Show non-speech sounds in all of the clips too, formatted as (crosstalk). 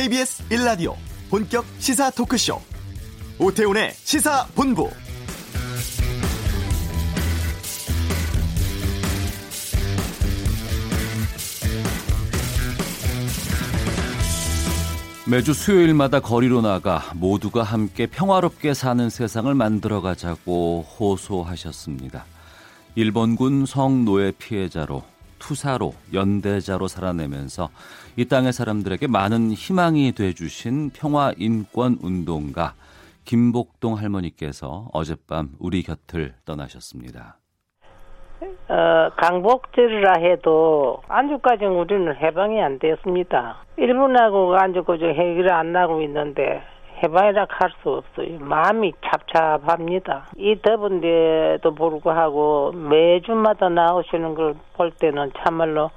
KBS 1라디오 본격 시사 토크쇼 오태훈의 시사본부 매주 수요일마다 거리로 나가 모두가 함께 평화롭게 사는 세상을 만들어가자고 호소하셨습니다. 일본군 성노예 피해자로 투사로 연대자로 살아내면서 이 땅의 사람들에게 많은 희망이 돼주신 평화 인권 운동가 김복동 할머니께서 어젯밤 우리 곁을 떠나셨습니다. 어, 강복절이라 해도 안주까지는 우리는 해방이 안 됐습니다. 일본하고 안주까지 해결이 안 나고 있는데 해방이라 할 수 없어요. 마음이 찹찹합니다. 이 더운데도 불구하고 매주마다 나오시는 걸 볼 때는 참말로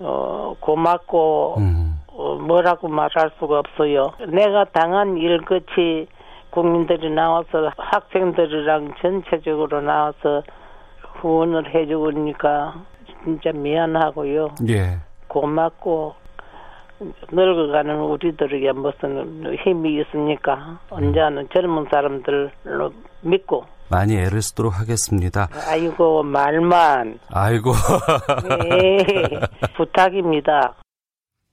어, 고맙고 음. 어, 뭐라고 말할 수가 없어요. 내가 당한 일 끝이 국민들이 나와서 학생들이랑 전체적으로 나와서 후원을 해주니까 진짜 미안하고요. 예. 고맙고 늙어가는 우리들에게 무슨 힘이 있습니까? 언제는 젊은 사람들로 믿고 많이 애를 쓰도록 하겠습니다. 아이고 말만. 아이고. 네, (laughs) 부탁입니다.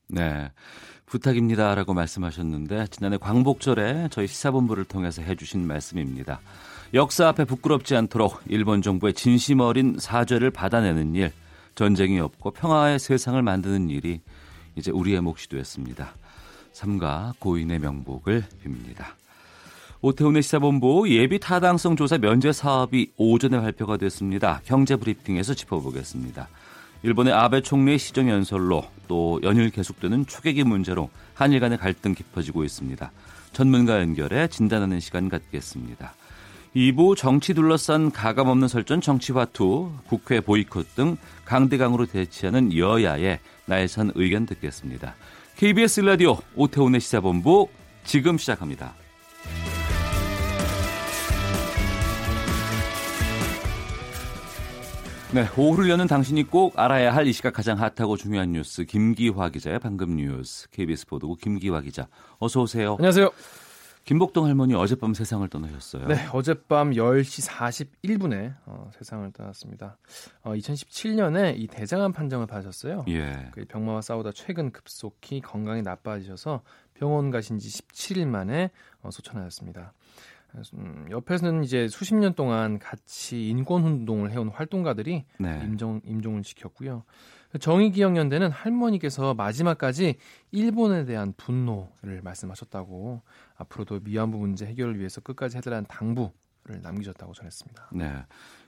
네. 부탁입니다라고 말씀하셨는데 지난해 광복절에 저희 시사본부를 통해서 해주신 말씀입니다. 역사 앞에 부끄럽지 않도록 일본 정부의 진심 어린 사죄를 받아내는 일, 전쟁이 없고 평화의 세상을 만드는 일이 이제 우리의 몫이 되었습니다. 삼가 고인의 명복을 빕니다. 오태훈의 시사본부 예비 타당성 조사 면제 사업이 오전에 발표가 됐습니다. 경제 브리핑에서 짚어보겠습니다. 일본의 아베 총리의 시정 연설로 또 연일 계속되는 초계기 문제로 한일 간의 갈등 깊어지고 있습니다. 전문가 연결해 진단하는 시간 갖겠습니다. 2부 정치 둘러싼 가감없는 설전 정치화투, 국회 보이콧 등 강대강으로 대치하는 여야의 나의선 의견 듣겠습니다. KBS 라디오 오태훈의 시사본부 지금 시작합니다. 네, 오후를 여는 당신이 꼭 알아야 할 이 시각 가장 핫하고 중요한 뉴스 김기화 기자의 방금 뉴스 KBS 보도국 김기화 기자 어서 오세요. 안녕하세요. 김복동 할머니 어젯밤 세상을 떠나셨어요. 네, 어젯밤 10시 41분에 어, 세상을 떠났습니다. 어, 2017년에 이 대장암 판정을 받으셨어요. 예. 그 병마와 싸우다 최근 급속히 건강이 나빠지셔서 병원 가신 지 17일 만에 어, 소천하였습니다. 음, 옆에서는 이제 수십 년 동안 같이 인권 운동을 해온 활동가들이 네. 임종 임종을 시켰고요. 정의기억연대는 할머니께서 마지막까지 일본에 대한 분노를 말씀하셨다고 앞으로도 미안부 문제 해결을 위해서 끝까지 해달라는 당부를 남기셨다고 전했습니다. 네.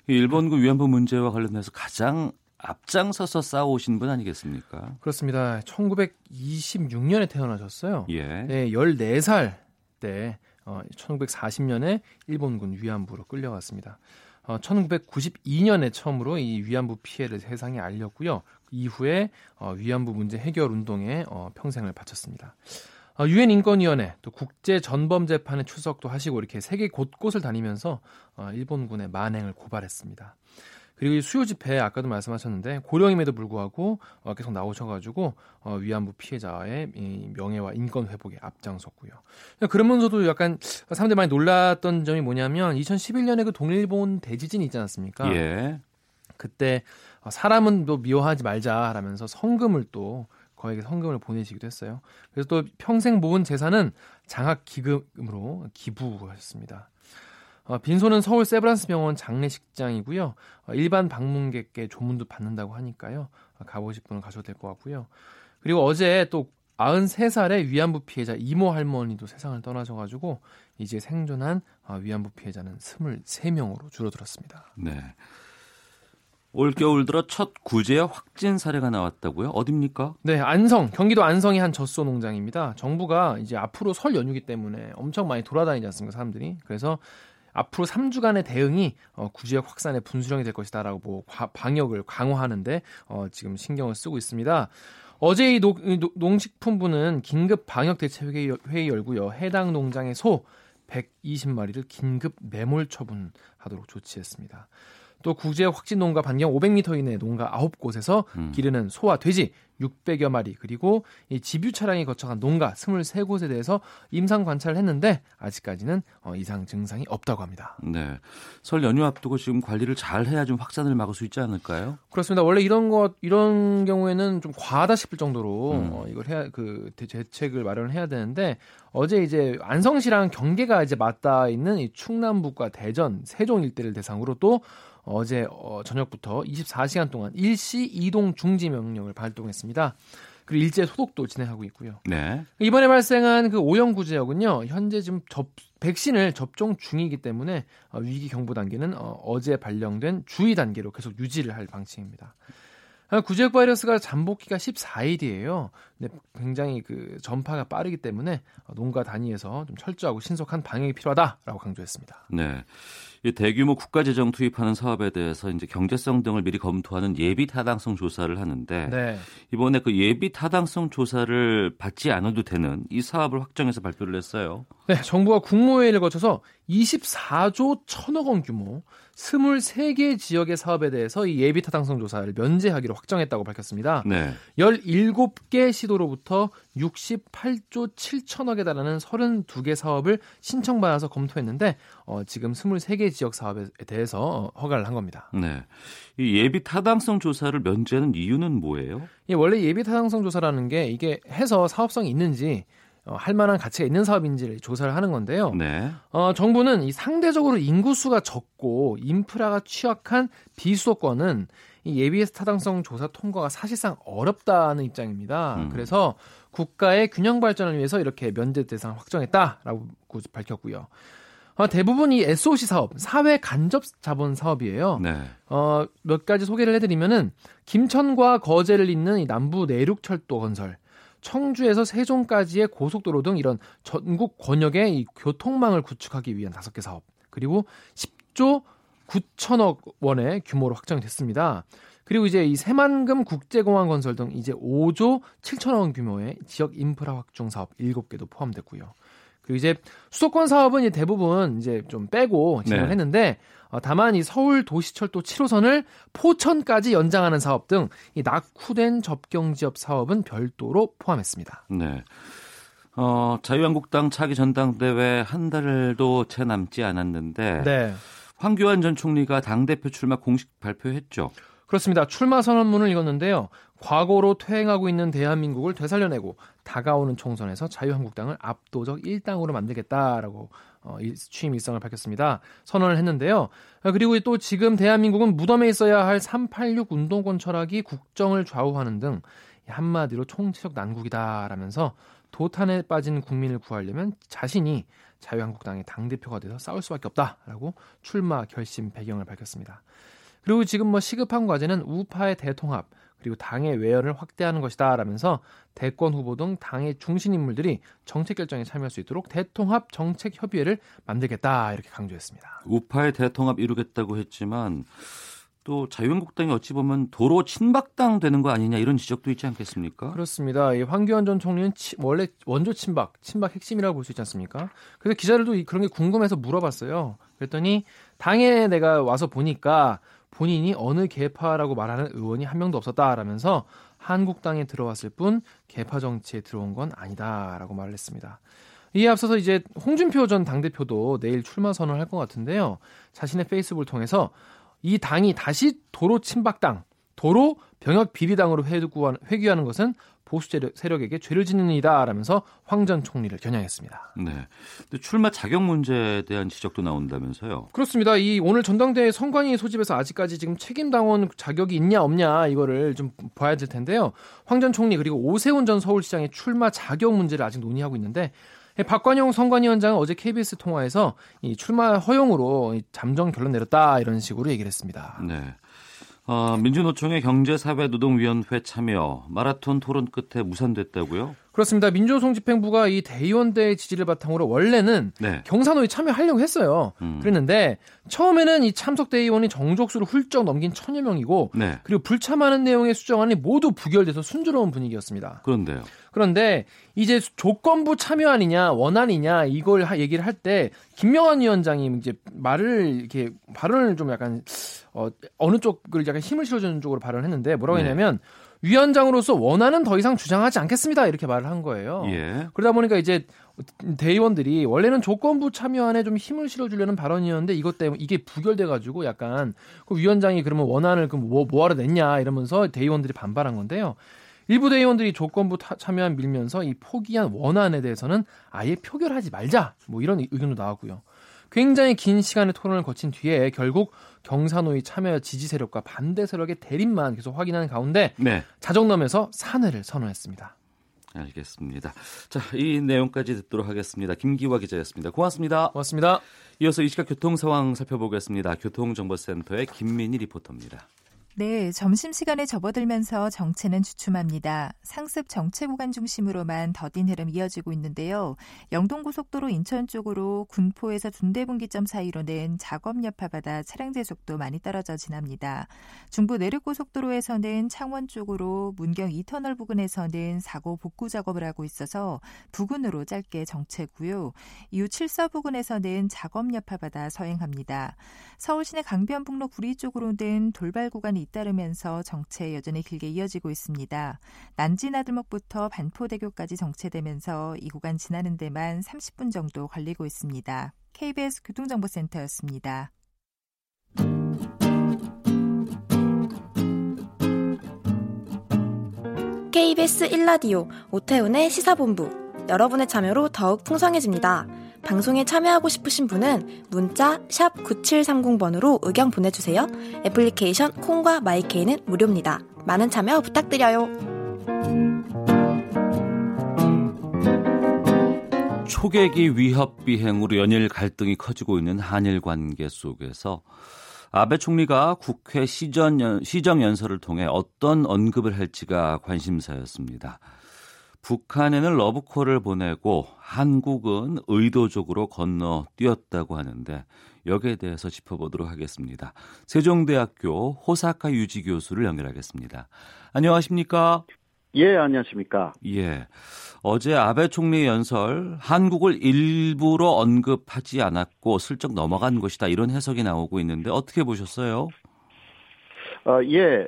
일본군 위안부 문제와 관련해서 가장 앞장서서 싸우신 분 아니겠습니까? 그렇습니다. 1926년에 태어나셨어요. 예. 네, 14살 때 어, 1940년에 일본군 위안부로 끌려갔습니다. 어, 1992년에 처음으로 이 위안부 피해를 세상에 알렸고요. 이후에 어, 위안부 문제 해결 운동에 어, 평생을 바쳤습니다. 어, 유엔 인권위원회 또 국제 전범 재판에 출석도 하시고 이렇게 세계 곳곳을 다니면서 어, 일본군의 만행을 고발했습니다. 그리고 수요 집회 아까도 말씀하셨는데 고령임에도 불구하고 어, 계속 나오셔가지고 어, 위안부 피해자의 이 명예와 인권 회복에 앞장섰고요. 그러면서도 약간 사람들이 많이 놀랐던 점이 뭐냐면 2011년에 그 동일본 대지진이 있지 않았습니까? 예. 그때 어, 사람은 또 미워하지 말자라면서 성금을 또 거에게 성금을 보내시기도 했어요. 그래서 또 평생 모은 재산은 장학 기금으로 기부하셨습니다. 어, 빈소는 서울 세브란스 병원 장례식장이고요. 어, 일반 방문객께 조문도 받는다고 하니까요. 어, 가보실 분은 가셔도 될 것 같고요. 그리고 어제 또 93살의 위안부 피해자 이모 할머니도 세상을 떠나셔가지고 이제 생존한 어, 위안부 피해자는 23명으로 줄어들었습니다. 네. 올겨울 들어 첫 구제 확진 사례가 나왔다고요? 어딥니까? 네, 안성, 경기도 안성의 한 젖소 농장입니다. 정부가 이제 앞으로 설 연휴기 때문에 엄청 많이 돌아다니지 않습니까, 사람들이? 그래서 앞으로 3주간의 대응이 어, 구제역 확산의 분수령이 될 것이다라고 뭐 과, 방역을 강화하는데 어, 지금 신경을 쓰고 있습니다. 어제 이 노, 농식품부는 긴급 방역 대책 회의, 회의 열고요. 해당 농장의 소 120마리를 긴급 매몰 처분하도록 조치했습니다. 또 구제역 확진 농가 반경 500m 이내 농가 9곳에서 음. 기르는 소와 돼지 600여 마리 그리고 이 집유 차량이 거쳐간 농가 23곳에 대해서 임상 관찰을 했는데 아직까지는 어, 이상 증상이 없다고 합니다. 네. 설 연휴 앞두고 지금 관리를 잘 해야 좀 확산을 막을 수 있지 않을까요? 그렇습니다. 원래 이런 것 이런 경우에는 좀 과하다 싶을 정도로 음. 어, 이걸 해야 그 대책을 마련을 해야 되는데 어제 이제 안성시랑 경계가 이제 맞닿아 있는 이 충남북과 대전, 세종 일대를 대상으로 또 어제 어, 저녁부터 24시간 동안 일시 이동 중지 명령을 발동했습니다. 그리고 일제 소독도 진행하고 있고요. 네. 이번에 발생한 그 오영 구제역은요. 현재 지금 접 백신을 접종 중이기 때문에 어, 위기 경보 단계는 어, 어제 발령된 주의 단계로 계속 유지를 할 방침입니다. 아, 구제역 바이러스가 잠복기가 14일이에요. 근데 굉장히 그 전파가 빠르기 때문에 농가 단위에서 좀 철저하고 신속한 방역이 필요하다라고 강조했습니다. 네. 이 대규모 국가 재정 투입하는 사업에 대해서 이제 경제성 등을 미리 검토하는 예비 타당성 조사를 하는데 네. 이번에 그 예비 타당성 조사를 받지 않아도 되는 이 사업을 확정해서 발표를 했어요. 네, 정부가 국무회의를 거쳐서 24조 1천억 원 규모 23개 지역의 사업에 대해서 이 예비 타당성 조사를 면제하기로 확정했다고 밝혔습니다. 네. 17개 시도로부터 68조 7천억에 달하는 32개 사업을 신청받아서 검토했는데 어, 지금 23개 지역 사업에 대해서 어, 허가를 한 겁니다. 네. 이 예비 타당성 조사를 면제하는 이유는 뭐예요? 예, 원래 예비 타당성 조사라는 게 이게 해서 사업성이 있는지 어, 할 만한 가치가 있는 사업인지를 조사를 하는 건데요. 네. 어, 정부는 이 상대적으로 인구수가 적고 인프라가 취약한 비수도권은 이 예비 타당성 조사 통과가 사실상 어렵다는 입장입니다. 음. 그래서 국가의 균형 발전을 위해서 이렇게 면제 대상을 확정했다라고 밝혔고요. 어, 대부분 이 SOC 사업, 사회 간접 자본 사업이에요. 네. 어, 몇 가지 소개를 해드리면은 김천과 거제를 잇는 이 남부 내륙 철도 건설, 청주에서 세종까지의 고속도로 등 이런 전국 권역의 이 교통망을 구축하기 위한 다섯 개 사업 그리고 10조 9천억 원의 규모로 확정이 됐습니다. 그리고 이제 이 새만금 국제공항 건설 등 이제 5조 7천억 원 규모의 지역 인프라 확충 사업 7개도 포함됐고요. 그리고 이제 수도권 사업은 이제 대부분 이제 좀 빼고 진행을 네. 했는데 어, 다만 이 서울 도시철도 7호선을 포천까지 연장하는 사업 등 이 낙후된 접경 지역 사업은 별도로 포함했습니다. 네. 어, 자유한국당 차기 전당대회 한 달도 채 남지 않았는데 네. 황교안 전 총리가 당대표 출마 공식 발표했죠. 그렇습니다. 출마 선언문을 읽었는데요. 과거로 퇴행하고 있는 대한민국을 되살려내고 다가오는 총선에서 자유한국당을 압도적 1당으로 만들겠다라고 어, 취임 일성을 밝혔습니다. 선언을 했는데요. 어, 그리고 또 지금 대한민국은 무덤에 있어야 할 386 운동권 철학이 국정을 좌우하는 등 한마디로 총체적 난국이다라면서 도탄에 빠진 국민을 구하려면 자신이 자유한국당의 당대표가 돼서 싸울 수밖에 없다라고 출마 결심 배경을 밝혔습니다. 그리고 지금 뭐 시급한 과제는 우파의 대통합 그리고 당의 외연을 확대하는 것이다 라면서 대권 후보 등 당의 중심 인물들이 정책 결정에 참여할 수 있도록 대통합 정책 협의회를 만들겠다 이렇게 강조했습니다. 우파의 대통합 이루겠다고 했지만 또 자유한국당이 어찌 보면 도로 친박당 되는 거 아니냐 이런 지적도 있지 않겠습니까? 그렇습니다. 황교안 전 총리는 치, 원래 원조 친박, 친박 핵심이라고 볼 수 있지 않습니까? 그래서 기자들도 그런 게 궁금해서 물어봤어요. 그랬더니 당에 내가 와서 보니까 본인이 어느 계파라고 말하는 의원이 한 명도 없었다라면서 한국당에 들어왔을 뿐 계파 정치에 들어온 건 아니다라고 말을 했습니다. 이에 앞서서 이제 홍준표 전 당대표도 내일 출마 선언을 할 것 같은데요. 자신의 페이스북을 통해서 이 당이 다시 도로 친박당, 도로 병역 비리당으로 회귀하는 것은 보수 세력에게 죄를 짓는 일이다 라면서 황 전 총리를 겨냥했습니다. 네. 근데 출마 자격 문제에 대한 지적도 나온다면서요? 그렇습니다. 이 오늘 전당대회 선관위 소집에서 아직까지 지금 책임 당원 자격이 있냐 없냐 이거를 좀 봐야 될 텐데요. 황 전 총리 그리고 오세훈 전 서울시장의 출마 자격 문제를 아직 논의하고 있는데 박관용 선관위원장은 어제 KBS 통화에서 이 출마 허용으로 잠정 결론 내렸다 이런 식으로 얘기를 했습니다. 네. 어, 민주노총의 경제사회노동위원회 참여 마라톤 토론 끝에 무산됐다고요? 그렇습니다. 민주노총 집행부가 이 대의원대 지지를 바탕으로 원래는 네. 경사노에 참여하려고 했어요. 음. 그랬는데 처음에는 이 참석 대의원이 정족수를 훌쩍 넘긴 천여 명이고 네. 그리고 불참하는 내용의 수정안이 모두 부결돼서 순조로운 분위기였습니다. 그런데요. 그런데 이제 조건부 참여안이냐 원안이냐 이걸 얘기를 할 때 김명환 위원장이 이제 말을 이렇게 발언을 좀 약간 어, 어느 쪽을 약간 힘을 실어주는 쪽으로 발언했는데 뭐라고 네. 했냐면 위원장으로서 원하는 더 이상 주장하지 않겠습니다. 이렇게 말을 한 거예요. 예. 그러다 보니까 이제 대의원들이 원래는 조건부 참여안에 좀 힘을 실어주려는 발언이었는데 이것 때문에 이게 부결돼가지고 약간 그 위원장이 그러면 원안을 그 뭐, 뭐하러 냈냐 이러면서 대의원들이 반발한 건데요. 일부 대의원들이 조건부 참여안 밀면서 이 포기한 원안에 대해서는 아예 표결하지 말자 뭐 이런 의견도 나왔고요. 굉장히 긴 시간의 토론을 거친 뒤에 결국 경사노위 참여 지지 세력과 반대 세력의 대립만 계속 확인하는 가운데 네. 자정넘에서 사내를 선언했습니다. 알겠습니다. 자, 이 내용까지 듣도록 하겠습니다. 김기화 기자였습니다. 고맙습니다. 고맙습니다. 이어서 이 시각 교통 상황 살펴보겠습니다. 교통정보센터의 김민희 리포터입니다. 네, 점심시간에 접어들면서 정체는 주춤합니다. 상습 정체 구간 중심으로만 더딘 흐름 이어지고 있는데요. 영동고속도로 인천 쪽으로 군포에서 둔대분기점 사이로는 작업 여파 받아 차량 제속도 많이 떨어져 지납니다. 중부 내륙고속도로에서는 창원 쪽으로 문경 2터널 부근에서는 사고 복구 작업을 하고 있어서 부근으로 짧게 정체고요. 이후 7서 부근에서는 작업 여파 받아 서행합니다. 서울시내 강변북로 구리 쪽으로는 돌발 구간이 잇따르면서 정체 여전히 길게 이어지고 있습니다. 난지나들목부터 반포대교까지 정체되면서 이 구간 지나는 데만 30분 정도 걸리고 있습니다. KBS 교통정보센터였습니다. KBS 1라디오 오태훈의 시사본부 여러분의 참여로 더욱 풍성해집니다. 방송에 참여하고 싶으신 분은 문자 9730번으로 의견 보내주세요. 애플리케이션 콩과 마이케이는 무료입니다. 많은 참여 부탁드려요. 초계기 위협 비행으로 연일 갈등이 커지고 있는 한일 관계 속에서 아베 총리가 국회 시정연설을 통해 어떤 언급을 할지가 관심사였습니다. 북한에는 러브콜을 보내고 한국은 의도적으로 건너뛰었다고 하는데 여기에 대해서 짚어보도록 하겠습니다. 세종대학교 호사카 유지 교수를 연결하겠습니다. 안녕하십니까? 예, 안녕하십니까? 예. 어제 아베 총리 연설 한국을 일부러 언급하지 않았고 슬쩍 넘어간 것이다 이런 해석이 나오고 있는데 어떻게 보셨어요? 어, 예,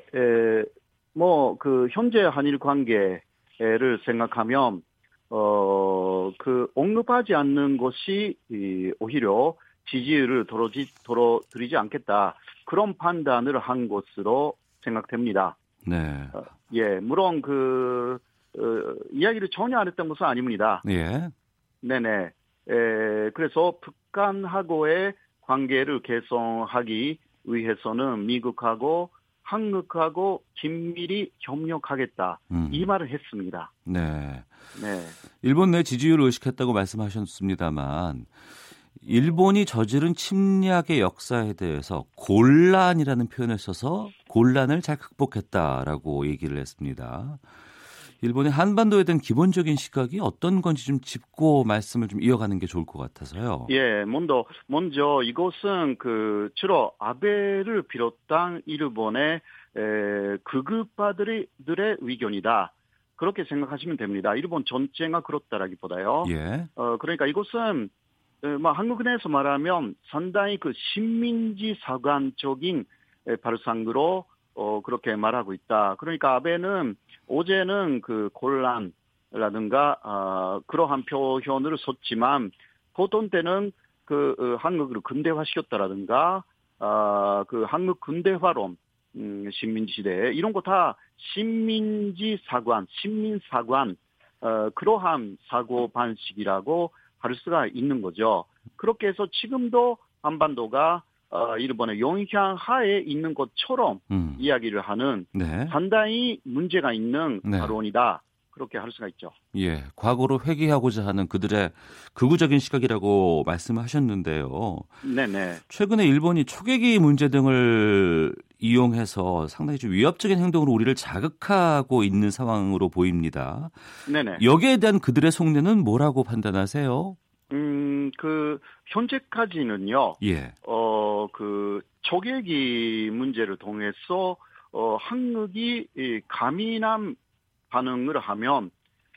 뭐그 현재 한일 관계 를 생각하면 어, 그 언급하지 않는 것이 이, 오히려 지지율을 도로지, 도로드리지 않겠다. 그런 판단을 한 것으로 생각됩니다. 네. 어, 예, 물론 그, 어, 이야기를 전혀 안 했던 것은 아닙니다. 예. 네네. 에, 그래서 북한하고의 관계를 개선하기 위해서는 미국하고 한국하고 긴밀히 협력하겠다 음. 이 말을 했습니다. 네. 네. 일본 내 지지율을 의식했다고 말씀하셨습니다만 일본이 저지른 침략의 역사에 대해서 곤란이라는 표현을 써서 곤란을 잘 극복했다라고 얘기를 했습니다. 일본의 한반도에 대한 기본적인 시각이 어떤 건지 좀 짚고 말씀을 좀 이어가는 게 좋을 것 같아서요. 예, 먼저 먼저 이것은 그 주로 아베를 비롯한 일본의 에, 극우파들의 의견이다. 그렇게 생각하시면 됩니다. 일본 전체가 그렇다라기보다요. 예. 어 그러니까 이것은 뭐 한국 내에서 말하면 상당히 그 식민지 사관적인 발상으로 어 그렇게 말하고 있다. 그러니까 아베는 어제는 그 곤란라든가 어, 그러한 표현을 썼지만 보통 때는 그 어, 한국을 근대화시켰다라든가 어, 그 한국 근대화론 음, 식민지 시대 이런 거 다 식민지 사관, 식민 사관 어, 그러한 사고 방식이라고 할 수가 있는 거죠. 그렇게 해서 지금도 한반도가 어, 일본의 영향 하에 있는 것처럼 음. 이야기를 하는 네. 상당히 문제가 있는 네. 발언이다. 그렇게 할 수가 있죠. 예, 과거로 회귀하고자 하는 그들의 극우적인 시각이라고 말씀하셨는데요. 네네. 최근에 일본이 초계기 문제 등을 이용해서 상당히 좀 위협적인 행동으로 우리를 자극하고 있는 상황으로 보입니다. 네네. 여기에 대한 그들의 속내는 뭐라고 판단하세요? 음, 그, 현재까지는요. 예. 어, 그, 초계기 문제를 통해서, 어, 한국이 이 가민한 반응을 하면,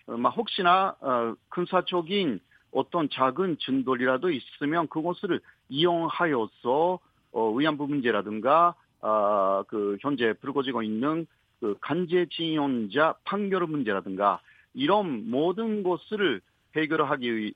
어, 막 혹시나, 어, 군사적인 어떤 작은 진돌이라도 있으면 그것을 이용하여서, 어, 위안부 문제라든가, 아, 그, 현재 불거지고 있는, 그 간제징용자 판결 문제라든가 이런 모든 것을 해결하기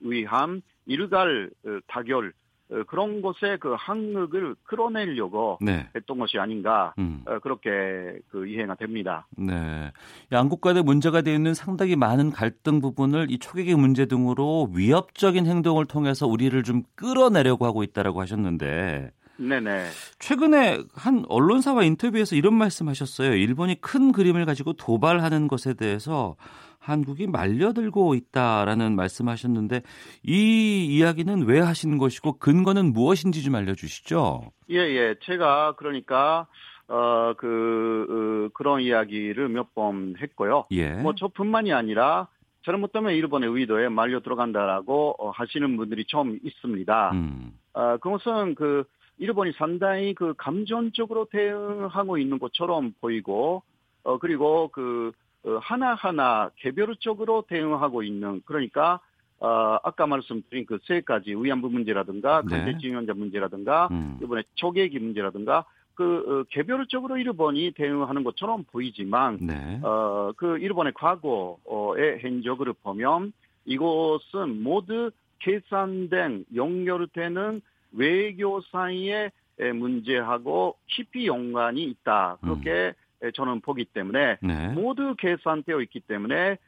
위한 일갈 어, 타결 어, 그런 곳에 그 한국을 끌어내려고 네. 했던 것이 아닌가 음. 어, 그렇게 그 이해가 됩니다. 네, 양국 간의 문제가 되어 있는 상당히 많은 갈등 부분을 이 초계기 문제 등으로 위협적인 행동을 통해서 우리를 좀 끌어내려고 하고 있다라고 하셨는데. 네네. 최근에 한 언론사와 인터뷰에서 이런 말씀하셨어요. 일본이 큰 그림을 가지고 도발하는 것에 대해서 한국이 말려들고 있다라는 말씀하셨는데 이 이야기는 왜 하시는 것이고 근거는 무엇인지 좀 알려주시죠. 예, 예. 제가 그러니까 어, 그, 어, 그런 이야기를 몇 번 했고요. 예. 뭐, 저뿐만이 아니라, 잘못하면 일본의 의도에 말려 들어간다라고 어, 하시는 분들이 좀 있습니다. 음. 어, 그것은 그, 일본이 상당히 그 감정적으로 대응하고 있는 것처럼 보이고, 어, 그리고 그, 어, 하나하나 개별적으로 대응하고 있는 그러니까 어, 아까 말씀드린 그 세 가지 위안부 문제라든가 강제징용자 네. 문제라든가 음. 이번에 초계기 문제라든가 그 어, 개별적으로 일본이 대응하는 것처럼 보이지만 네. 어, 그 일본의 과거의 행적을 보면 이것은 모두 계산된 연결되는 외교 사이의 문제하고 깊이 연관이 있다 그렇게 음. 저는 보기 때문에 네. 모두 계산되어 있기 때문에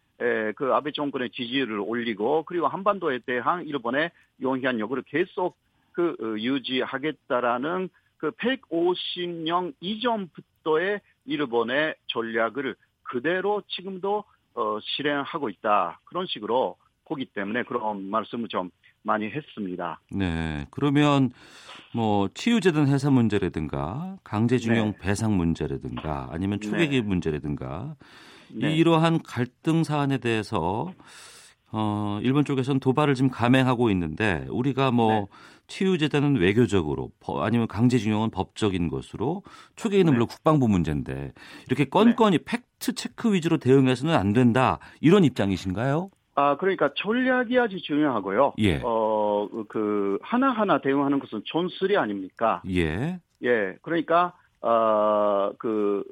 그 아베 정권의 지지율을 올리고 그리고 한반도에 대한 일본의 영향력을 계속 그 어, 유지하겠다라는 그 150년 이전부터의 일본의 전략을 그대로 지금도 어, 실행하고 있다 그런 식으로 보기 때문에 그런 말씀을 좀 많이 했습니다. 네. 그러면 뭐 치유제든 해사 문제라든가 강제징용 네. 배상 문제라든가 아니면 초계기 네. 문제라든가 네. 이러한 갈등 사안에 대해서 어 일본 쪽에서는 도발을 지금 감행하고 있는데 우리가 뭐 네. 치유제단은 외교적으로 아니면 강제징용은 법적인 것으로 초계기는 네. 물론 국방부 문제인데 이렇게 건건이 네. 팩트 체크 위주로 대응해서는 안 된다 이런 입장이신가요? 아, 그러니까 전략이 아주 중요하고요. 예. 어, 그, 하나하나 대응하는 것은 존슬이 아닙니까? 예. 예. 그러니까, 어, 그,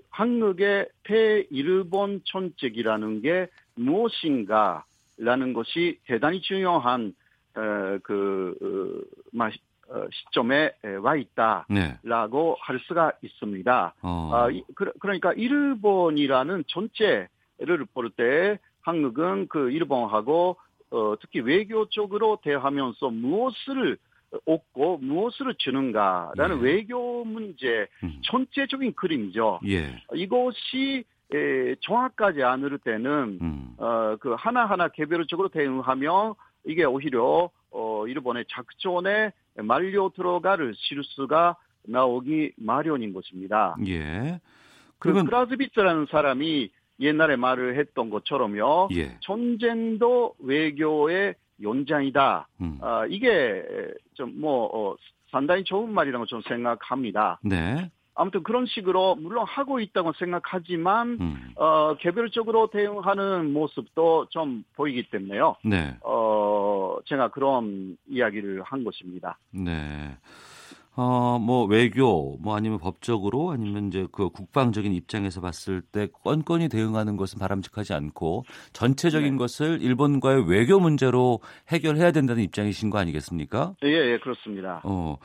어, 한국의 대일본 천책이라는 게 무엇인가라는 것이 대단히 중요한, 어, 그, 어, 어, 시점에 와 있다라고 네. 할 수가 있습니다. 어. 아, 그, 그러니까 일본이라는 전체를 볼 때 한국은 그 일본하고 어, 특히 외교 쪽으로 대하면서 무엇을 얻고 무엇을 주는가라는 예. 외교 문제 음. 전체적인 그림이죠. 예. 이것이 에, 정확하지 않을 때는 음. 어, 그 하나하나 개별적으로 대응하며 이게 오히려 어, 일본의 작전에 말려 들어갈 실수가 나오기 마련인 것입니다. 예. 그 그러면 그 크라즈비츠라는 사람이 옛날에 말을 했던 것처럼요. 예. 전쟁도 외교의 연장이다. 음. 아, 이게 좀뭐 어, 상당히 좋은 말이라고 저는 생각합니다. 네. 아무튼 그런 식으로 물론 하고 있다고 생각하지만 음. 어, 개별적으로 대응하는 모습도 좀 보이기 때문에요. 네. 어, 제가 그런 이야기를 한 것입니다. 네. 어, 뭐 외교, 뭐 아니면 법적으로 아니면 이제 그 국방적인 입장에서 봤을 때 건건히 대응하는 것은 바람직하지 않고 전체적인 네. 것을 일본과의 외교 문제로 해결해야 된다는 입장이신 거 아니겠습니까? 예, 예, 그렇습니다. 어.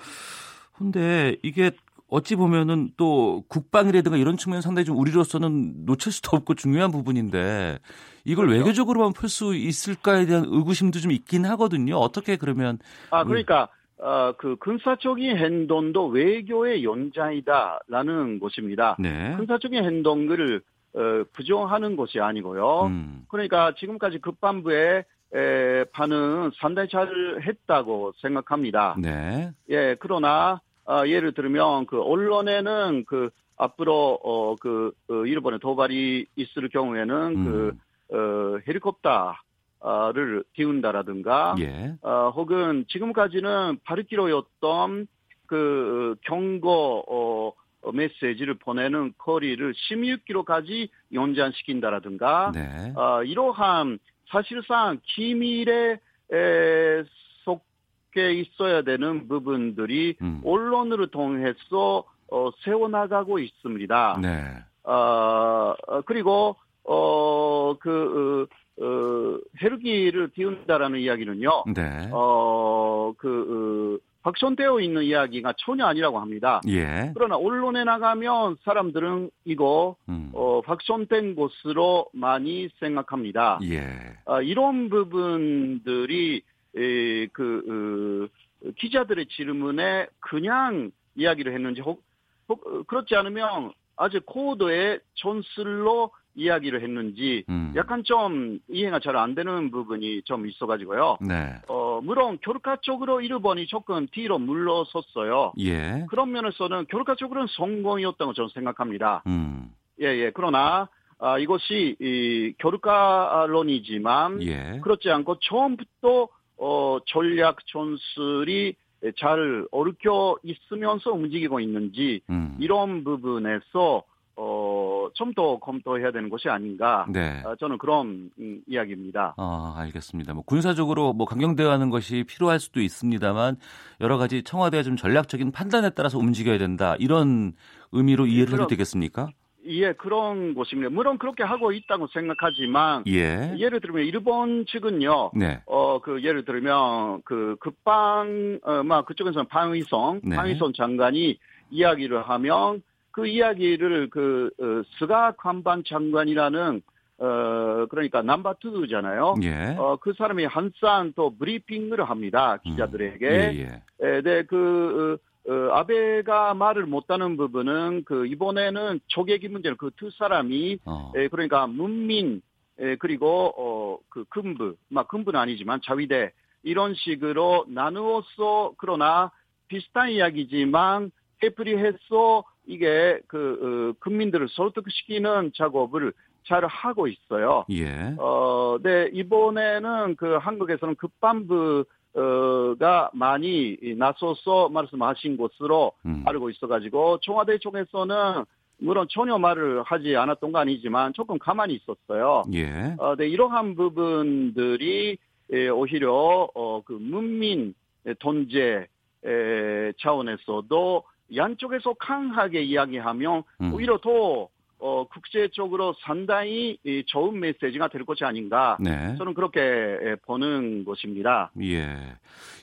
근데 이게 어찌 보면은 또 국방이라든가 이런 측면 상당히 좀 우리로서는 놓칠 수도 없고 중요한 부분인데 이걸 그렇죠. 외교적으로만 풀 수 있을까에 대한 의구심도 좀 있긴 하거든요. 어떻게 그러면 아 그러니까 어, 그 군사적인 행동도 외교의 연장이다라는 것입니다. 네. 군사적인 행동을 어, 부정하는 것이 아니고요. 음. 그러니까 지금까지 급반부의 에, 반응 상당히 잘 했다고 생각합니다. 네. 예, 그러나 어, 예를 들면 그 언론에는 그 앞으로 어, 그 어, 일본의 도발이 있을 경우에는 그, 음. 그 어, 헬리콥터 를 띄운다라든가 예. 어, 혹은 지금까지는 8km였던 그 경고 어, 메시지를 보내는 거리를 16km까지 연장시킨다라든가 네. 어, 이러한 사실상 기밀에 에, 속해 있어야 되는 부분들이 음. 언론을 통해서 어, 세워나가고 있습니다. 네. 어, 그리고 어 그 어, 어, 헬기를 띄운다라는 이야기는요. 네. 어 그 어, 확선되어 있는 이야기가 전혀 아니라고 합니다. 예. 그러나 언론에 나가면 사람들은 이거 음. 어, 확선된 것으로 많이 생각합니다. 예. 아, 이런 부분들이 에, 그 어, 기자들의 질문에 그냥 이야기를 했는지 혹, 혹 그렇지 않으면 아주 코드의 전술로 이야기를 했는지 음. 약간 좀 이해가 잘 안 되는 부분이 좀 있어가지고요. 네. 어 물론 교육학적으로 일본이 조금 뒤로 물러섰어요. 예. 그런 면에서는 교육학적으로는 성공이었다고 저는 생각합니다. 음. 예예. 예. 그러나 아, 이것이 이 교육가론이지만 예. 그렇지 않고 처음부터 어, 전략 전술이 잘 얽혀 있으면서 움직이고 있는지 음. 이런 부분에서 어, 좀 더 검토해야 되는 것이 아닌가. 네. 어, 저는 그런 음, 이야기입니다. 아, 알겠습니다. 뭐 군사적으로 뭐 강경대화하는 것이 필요할 수도 있습니다만 여러 가지 청와대의 좀 전략적인 판단에 따라서 움직여야 된다. 이런 의미로 이해를 해도 되겠습니까? 예, 그런 곳입니다. 물론 그렇게 하고 있다고 생각하지만 예. 예를 들면 일본 측은요. 네. 어, 그 예를 들면 그 급방 어막 그쪽에서는 방위성, 네. 방위성 장관이 이야기를 하면 그 이야기를 그 어, 스가 관방 장관이라는 어 그러니까 남바 투잖아요. 예. 어그 사람이 한산 또 브리핑을 합니다 기자들에게. 음. 예, 예. 네, 그 어, 어, 아베가 말을 못하는 부분은 그 이번에는 초계기 문제를 그 두 사람이 어. 에, 그러니까 문민 에, 그리고 어그 군부, 막 군부는 아니지만 자위대 이런 식으로 나누어서 그러나 비슷한 이야기지만 해프리해서 이게 그 어, 국민들을 설득시키는 작업을 잘 하고 있어요. 예. 어, 네 이번에는 그 한국에서는 급반부 어가 많이 나서서 말씀하신 것으로 음. 알고 있어가지고 청와대 쪽에서는 물론 전혀 말을 하지 않았던 거 아니지만 조금 가만히 있었어요. 예. 어, 네, 이러한 부분들이 에, 오히려 어, 그 문민 돈제 에, 차원에서도 양쪽에서 강하게 이야기하면 음. 오히려 더 어, 국제적으로 상당히 좋은 메시지가 될 것이 아닌가. 네. 저는 그렇게 보는 것입니다. 예.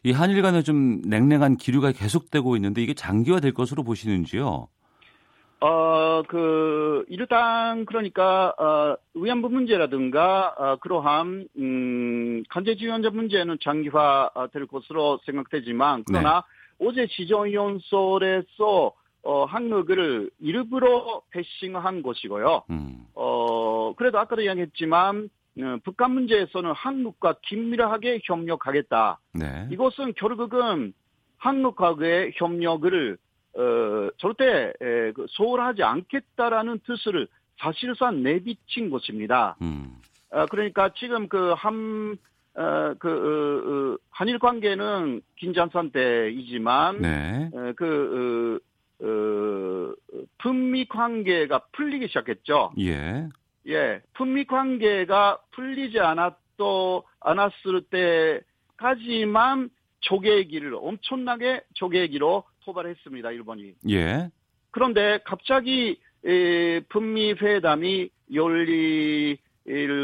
이 한일 간에 좀 냉랭한 기류가 계속되고 있는데 이게 장기화될 것으로 보시는지요? 어, 그, 일단, 그러니까, 어, 위안부 문제라든가, 어, 그러한, 음, 간제 지원자 문제는 장기화 될 것으로 생각되지만, 그러나, 네. 어제 지정연설에서 어, 한국을 일부러 패싱한 것이고요. 음. 어, 그래도 아까도 이야기했지만 어, 북한 문제에서는 한국과 긴밀하게 협력하겠다. 네. 이것은 결국은 한국과의 협력을 어, 절대 에, 그 소홀하지 않겠다라는 뜻을 사실상 내비친 것입니다. 음. 어, 그러니까 지금 그한 어, 그, 어, 어, 한일 관계는 긴장산 때이지만, 네. 어, 그, 어, 어, 품미 관계가 풀리기 시작했죠. 예. 예. 품미 관계가 풀리지 않았또, 않았을 때까지만 조개기를 엄청나게 조개기로 토발했습니다, 일본이. 예. 그런데 갑자기, 에, 품미 회담이 열릴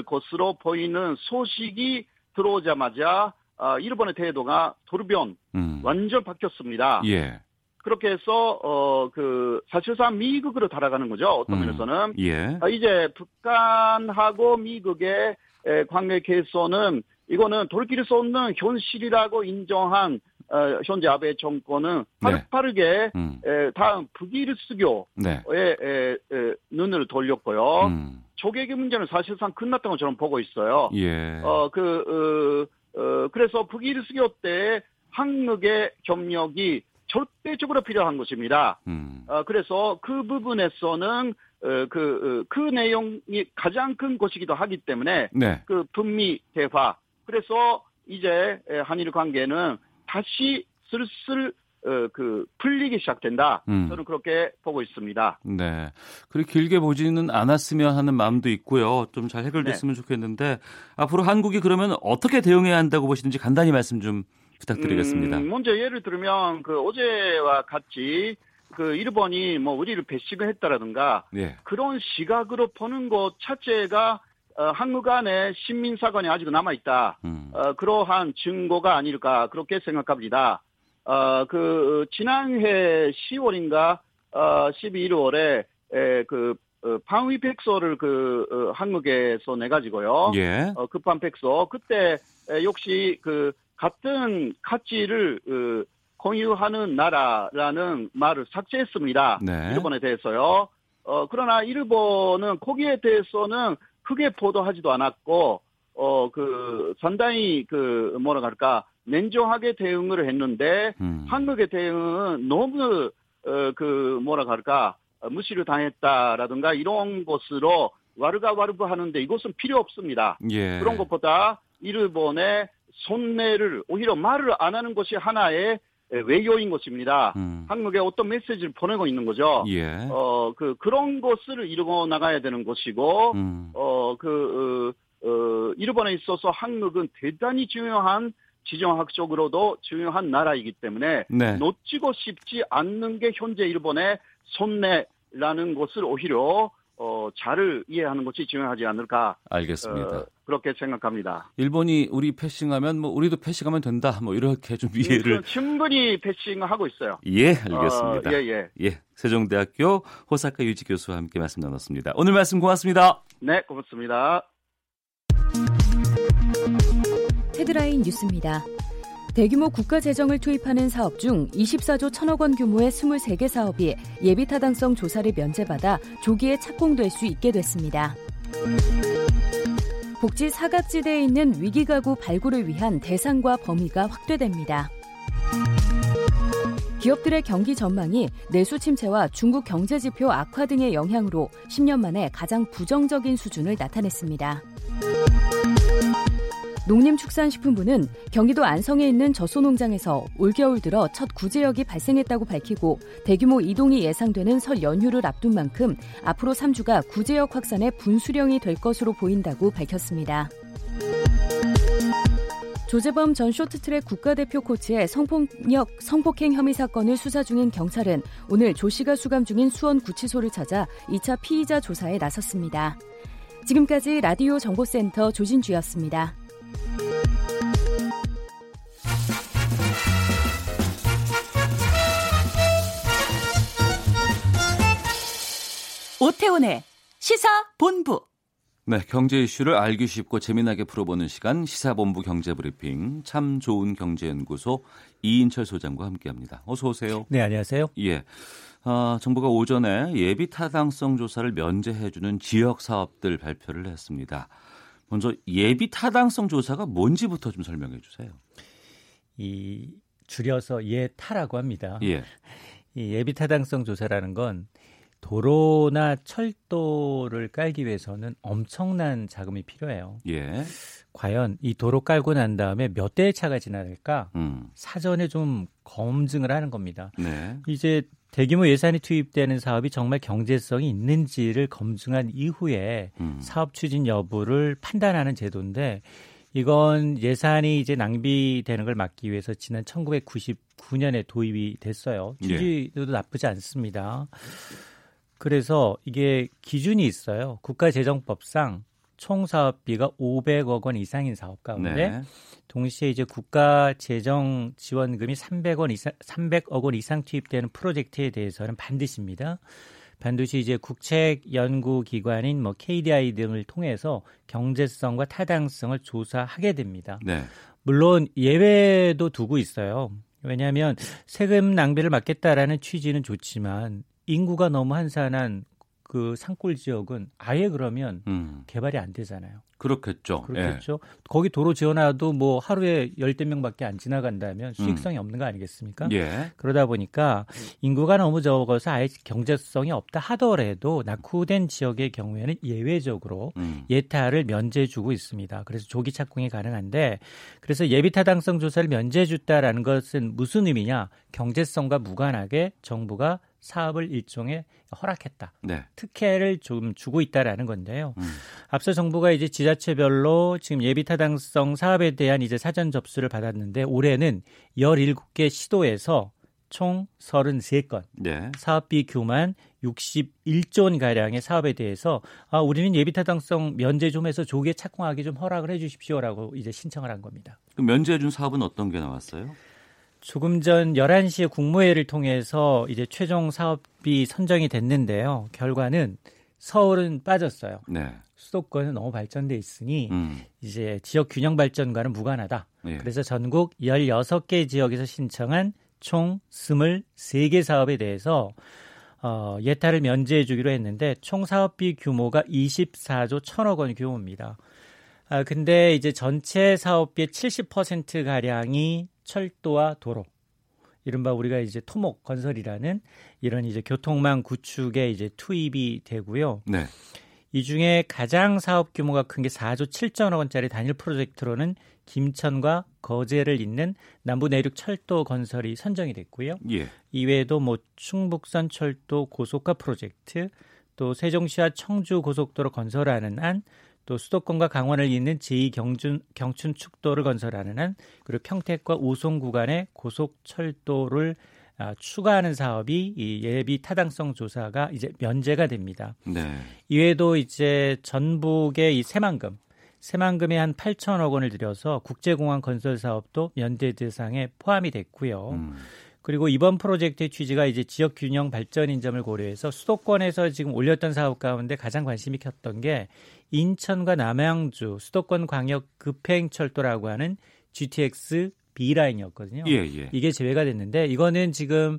것으로 보이는 소식이 들어오자마자 어, 일본의 태도가 도르변 음. 완전 바뀌었습니다. 예. 그렇게 해서 어 그 사실상 미국으로 달아가는 거죠. 어떤 음. 면에서는 예. 어, 이제 북한하고 미국의 관계 개선은 이거는 수 없는 현실이라고 인정한 어, 현재 아베 정권은 네. 빠르게 음. 에, 다음 북일 수교에 네. 에, 에, 눈을 돌렸고요. 음. 조개기 문제는 사실상 끝났다고 저는 보고 있어요. 예. 어, 그, 어, 어, 그래서 북일 수교 때 한국의 협력이 절대적으로 필요한 것입니다. 음. 어, 그래서 그 부분에서는 어, 그, 어, 그 내용이 가장 큰 것이기도 하기 때문에 네. 그 북미 대화. 그래서 이제 한일 관계는 다시 슬슬 어, 그 풀리기 시작된다. 음. 저는 그렇게 보고 있습니다. 네. 그리 길게 보지는 않았으면 하는 마음도 있고요. 좀 잘 해결됐으면 네. 좋겠는데 앞으로 한국이 그러면 어떻게 대응해야 한다고 보시는지 간단히 말씀 좀 부탁드리겠습니다. 음, 먼저 예를 들면 그 어제와 같이 그 일본이 뭐 우리를 배신을 했다라든가 예. 그런 시각으로 보는 것 자체가 어, 한국 안에 식민사관이 아직 남아 있다. 음. 어, 그러한 증거가 아닐까, 그렇게 생각합니다. 어, 그, 지난해 10월인가, 어, 11월에, 에, 그, 어, 방위 백서를 그, 어, 한국에서 내가지고요. 예. 어, 국방 백서. 그때, 에, 역시 그, 같은 가치를, 어, 공유하는 나라라는 말을 삭제했습니다. 네. 일본에 대해서요. 어, 그러나 일본은 거기에 대해서는 크게 보도하지도 않았고 어 그 상당히 그 뭐라 그럴까 냉정하게 대응을 했는데 음. 한국의 대응은 너무 어 그 뭐라 그럴까 무시를 당했다라든가 이런 것으로 와르가와르부 하는데 이것은 필요 없습니다. 예. 그런 것보다 일본의 손내를 오히려 말을 안 하는 것이 하나의 외교인 것입니다. 음. 한국에 어떤 메시지를 보내고 있는 거죠. 예. 어, 그, 그런 것을 이루고 나가야 되는 것이고, 음. 어, 그, 어, 어, 일본에 있어서 한국은 대단히 중요한 지정학적으로도 중요한 나라이기 때문에 네. 놓치고 싶지 않는 게 현재 일본의 손내라는 것을 오히려 어, 잘 이해하는 것이 중요하지 않을까. 알겠습니다. 어, 그렇게 생각합니다. 일본이 우리 패싱하면 뭐 우리도 패싱하면 된다. 뭐 이렇게 좀 이해를 충분히 패싱하고 있어요. 예, 알겠습니다. 어, 예, 예. 예. 세종대학교 호사카 유지 교수와 함께 말씀 나눴습니다. 오늘 말씀 고맙습니다. 네, 고맙습니다. 헤드라인 뉴스입니다. 대규모 국가 재정을 투입하는 사업 중 24조 1천억 원 규모의 23개 사업이 예비 타당성 조사를 면제받아 조기에 착공될 수 있게 됐습니다. 복지 사각지대에 있는 위기 가구 발굴을 위한 대상과 범위가 확대됩니다. 기업들의 경기 전망이 내수 침체와 중국 경제 지표 악화 등의 영향으로 10년 만에 가장 부정적인 수준을 나타냈습니다. 농림축산식품부는 경기도 안성에 있는 젖소농장에서 올겨울 들어 첫 구제역이 발생했다고 밝히고 대규모 이동이 예상되는 설 연휴를 앞둔 만큼 앞으로 3주가 구제역 확산의 분수령이 될 것으로 보인다고 밝혔습니다. 조재범 전 쇼트트랙 국가대표 코치의 성폭력, 성폭행 혐의 사건을 수사 중인 경찰은 오늘 조 씨가 수감 중인 수원구치소를 찾아 2차 피의자 조사에 나섰습니다. 지금까지 라디오 정보센터 조진주였습니다. 오태훈의 시사 본부. 네, 경제 이슈를 알기 쉽고 재미나게 풀어보는 시간 시사본부 경제브리핑 참 좋은 경제연구소 이인철 소장과 함께합니다. 어서 오세요. 네, 안녕하세요. 예. 어, 정부가 오전에 예비 타당성 조사를 면제해주는 지역 사업들 발표를 했습니다. 먼저 예비 타당성 조사가 뭔지부터 좀 설명해 주세요. 이 줄여서 예타라고 합니다. 예. 이 예비 타당성 조사라는 건 도로나 철도를 깔기 위해서는 엄청난 자금이 필요해요. 예. 과연 이 도로 깔고 난 다음에 몇 대의 차가 지나갈까 음. 사전에 좀 검증을 하는 겁니다. 네. 이제 대규모 예산이 투입되는 사업이 정말 경제성이 있는지를 검증한 이후에 음. 사업 추진 여부를 판단하는 제도인데 이건 예산이 이제 낭비되는 걸 막기 위해서 지난 1999년에 도입이 됐어요. 취지도 예. 나쁘지 않습니다. 그래서 이게 기준이 있어요. 국가재정법상 총 사업비가 500억 원 이상인 사업 가운데 네. 동시에 이제 국가 재정 지원금이 300원 이상 300억 원 이상 투입되는 프로젝트에 대해서는 반드시입니다. 반드시 이제 국책 연구 기관인 뭐 KDI 등을 통해서 경제성과 타당성을 조사하게 됩니다. 네. 물론 예외도 두고 있어요. 왜냐하면 세금 낭비를 막겠다라는 취지는 좋지만 인구가 너무 한산한 그 산골 지역은 아예 그러면 음. 개발이 안 되잖아요. 그렇겠죠. 그렇겠죠. 예. 거기 도로 지어놔도 뭐 하루에 열대 명밖에 안 지나간다면 수익성이 음. 없는 거 아니겠습니까? 예. 그러다 보니까 인구가 너무 적어서 아예 경제성이 없다 하더라도 낙후된 지역의 경우에는 예외적으로 음. 예타를 면제해주고 있습니다. 그래서 조기 착공이 가능한데 그래서 예비 타당성 조사를 면제해 줬다라는 것은 무슨 의미냐? 경제성과 무관하게 정부가 사업을 일종의 허락했다. 네. 특혜를 좀 주고 있다라는 건데요. 음. 앞서 정부가 이제 지자체별로 지금 예비 타당성 사업에 대한 이제 사전 접수를 받았는데 올해는 17개 시도에서 총 33건, 네. 사업비 규모만 61조 원 가량의 사업에 대해서 아, 우리는 예비 타당성 면제 좀 해서 조기에 착공하기 좀 허락을 해 주십시오라고 이제 신청을 한 겁니다. 그 면제해 준 사업은 어떤 게 나왔어요? 조금 전 11시에 국무회의를 통해서 이제 최종 사업비 선정이 됐는데요. 결과는 서울은 빠졌어요. 네. 수도권은 너무 발전돼 있으니 음. 이제 지역 균형 발전과는 무관하다. 예. 그래서 전국 16개 지역에서 신청한 총 23개 사업에 대해서 어, 예타를 면제해 주기로 했는데 총 사업비 규모가 24조 1천억 원 규모입니다. 아, 근데 이제 전체 사업비의 70% 가량이 철도와 도로, 이른바 우리가 이제 토목 건설이라는 이런 이제 교통망 구축에 이제 투입이 되고요. 네. 이 중에 가장 사업 규모가 큰 게 4조 7천억 원짜리 단일 프로젝트로는 김천과 거제를 잇는 남부 내륙 철도 건설이 선정이 됐고요. 예. 이외에도 뭐 충북선 철도 고속화 프로젝트, 또 세종시와 청주 고속도로 건설하는 안, 또 수도권과 강원을 잇는 제2경춘 경춘 축도를 건설하는 한, 그리고 평택과 우송 구간의 고속철도를 아, 추가하는 사업이 이 예비 타당성 조사가 이제 면제가 됩니다. 네. 이외에도 이제 전북의 이 새만금 새만금에 한 8천억 원을 들여서 국제공항 건설 사업도 면제 대상에 포함이 됐고요. 음. 그리고 이번 프로젝트의 취지가 이제 지역 균형 발전인 점을 고려해서 수도권에서 지금 올렸던 사업 가운데 가장 관심이 켰던 게 인천과 남양주 수도권 광역 급행철도라고 하는 GTX B 라인이었거든요. 예, 예. 이게 제외가 됐는데 이거는 지금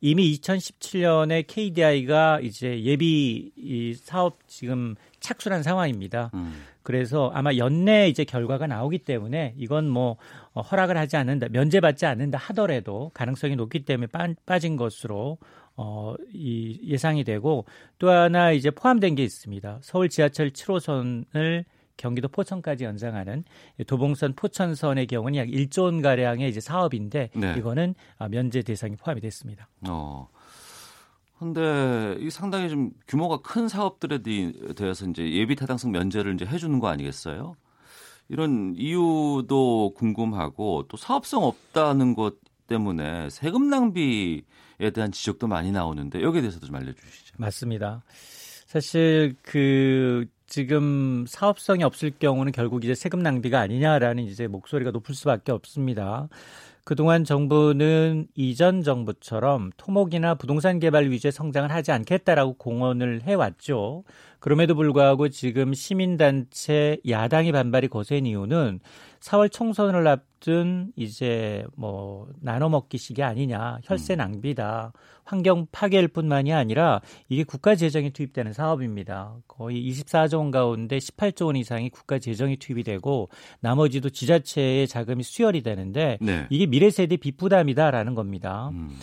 이미 2017년에 KDI가 이제 예비 이 사업 지금 착수한 상황입니다. 음. 그래서 아마 연내 이제 결과가 나오기 때문에 이건 뭐 어, 허락을 하지 않는다, 면제받지 않는다 하더라도 가능성이 높기 때문에 빠, 빠진 것으로 어, 이 예상이 되고 또 하나 이제 포함된 게 있습니다. 서울 지하철 7호선을 경기도 포천까지 연장하는 도봉선 포천선의 경우는 약 1조 원 가량의 이제 사업인데 네. 이거는 아, 면제 대상이 포함이 됐습니다. 어. 근데 이 상당히 좀 규모가 큰 사업들에 대해서 이제 예비 타당성 면제를 이제 해주는 거 아니겠어요? 이런 이유도 궁금하고 또 사업성 없다는 것 때문에 세금 낭비에 대한 지적도 많이 나오는데 여기에 대해서도 좀 알려주시죠. 맞습니다. 사실 그 지금 사업성이 없을 경우는 결국 이제 세금 낭비가 아니냐라는 이제 목소리가 높을 수밖에 없습니다. 그동안 정부는 이전 정부처럼 토목이나 부동산 개발 위주의 성장을 하지 않겠다라고 공언을 해왔죠. 그럼에도 불구하고 지금 시민단체 야당이 반발이 거센 이유는 4월 총선을 앞둔 이제 뭐 나눠 먹기식이 아니냐, 혈세 음. 낭비다, 환경 파괴일 뿐만이 아니라 이게 국가 재정에 투입되는 사업입니다. 거의 24조 원 가운데 18조 원 이상이 국가 재정이 투입이 되고 나머지도 지자체의 자금이 수혈이 되는데 네. 이게 미래 세대 빚부담이다라는 겁니다. 음.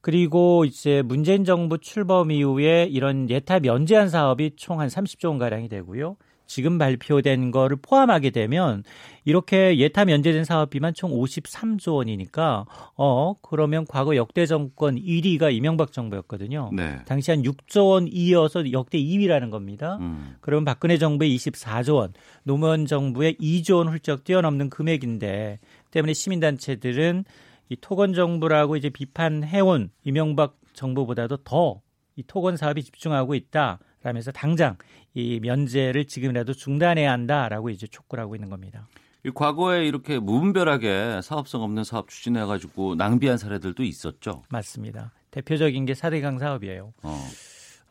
그리고 이제 문재인 정부 출범 이후에 이런 예타 면제한 사업이 총 한 30조 원 가량이 되고요. 지금 발표된 거를 포함하게 되면 이렇게 예타 면제된 사업비만 총 53조 원이니까 어 그러면 과거 역대 정권 1위가 이명박 정부였거든요. 네. 당시 한 6조 원 이어서 역대 2위라는 겁니다. 음. 그러면 박근혜 정부의 24조 원, 노무현 정부의 2조 원 훌쩍 뛰어넘는 금액인데 때문에 시민단체들은 이 토건 정부라고 이제 비판해온 이명박 정부보다도 더 이 토건 사업이 집중하고 있다. 라면서 당장 이 면제를 지금이라도 중단해야 한다라고 이제 촉구를 하고 있는 겁니다. 이 과거에 이렇게 무분별하게 사업성 없는 사업 추진해 가지고 낭비한 사례들도 있었죠. 맞습니다. 대표적인 게 사대강 사업이에요. 어.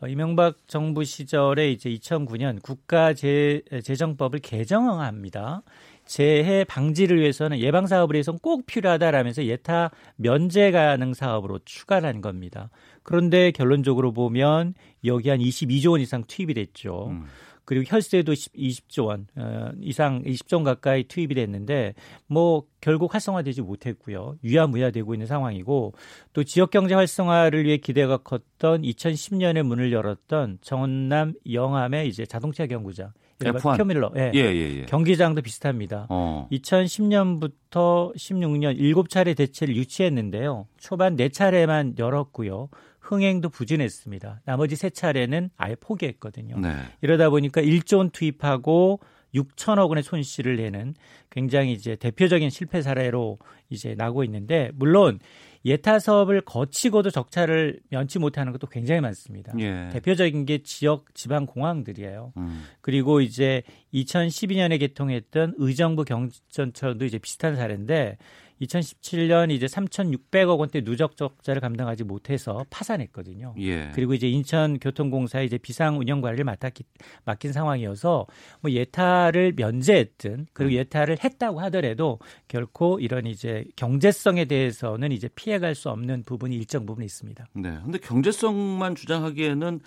어, 이명박 정부 시절에 이제 2009년 국가재정법을 개정합니다. 재해 방지를 위해서는 예방 사업을 위해서는 꼭 필요하다라면서 예타 면제 가능 사업으로 추가한 겁니다. 그런데 결론적으로 보면 여기 한 22조 원 이상 투입이 됐죠. 음. 그리고 혈세도 20, 조원 어, 이상 20조 원 가까이 투입이 됐는데 뭐 결국 활성화되지 못했고요. 유야무야되고 있는 상황이고 또 지역 경제 활성화를 위해 기대가 컸던 2010년에 문을 열었던 정남 영암의 이제 자동차 경구장 F1. 큐밀러. 예. 예, 예, 예. 경기장도 비슷합니다. 어. 2010년부터 16년 7차례 대체를 유치했는데요. 초반 4차례만 열었고요. 흥행도 부진했습니다. 나머지 3차례는 아예 포기했거든요. 네. 이러다 보니까 1조 원 투입하고 6천억 원의 손실을 내는 굉장히 이제 대표적인 실패 사례로 이제 나고 있는데 물론 예타 사업을 거치고도 적자를 면치 못하는 것도 굉장히 많습니다. 예. 대표적인 게 지역 지방 공항들이에요. 음. 그리고 이제 2012년에 개통했던 의정부 경전철도 이제 비슷한 사례인데 2017년 이제 3,600억 원대 누적 적자를 감당하지 못해서 파산했거든요. 예. 그리고 이제 인천교통공사에 이제 비상 운영 관리를 맡았기, 맡긴 상황이어서 뭐 예타를 면제했든 그리고 음. 예타를 했다고 하더라도 결코 이런 이제 경제성에 대해서는 이제 피해갈 수 없는 부분이 일정 부분 있습니다. 네. 근데 경제성만 주장하기에는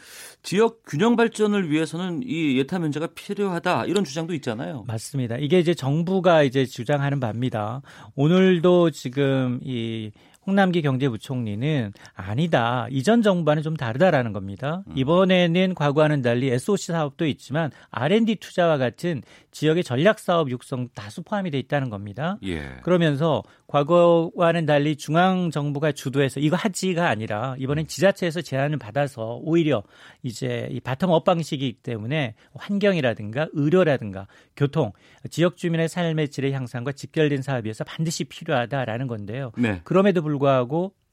지역 균형 발전을 위해서는 이 예타 면제가 필요하다 이런 주장도 있잖아요. 맞습니다. 이게 이제 정부가 이제 주장하는 바입니다. 오늘 오늘도 지금 이 홍남기 경제부총리는 아니다. 이전 정부와는 좀 다르다라는 겁니다. 음. 이번에는 과거와는 달리 SOC 사업도 있지만 R&D 투자와 같은 지역의 전략 사업 육성 다수 포함이 돼 있다는 겁니다. 예. 그러면서 과거와는 달리 중앙 정부가 주도해서 이거 하지가 아니라 이번엔 지자체에서 제안을 받아서 오히려 이제 이 바텀업 방식이기 때문에 환경이라든가 의료라든가 교통 지역 주민의 삶의 질의 향상과 직결된 사업이어서 반드시 필요하다라는 건데요. 네. 그럼에도 불구하고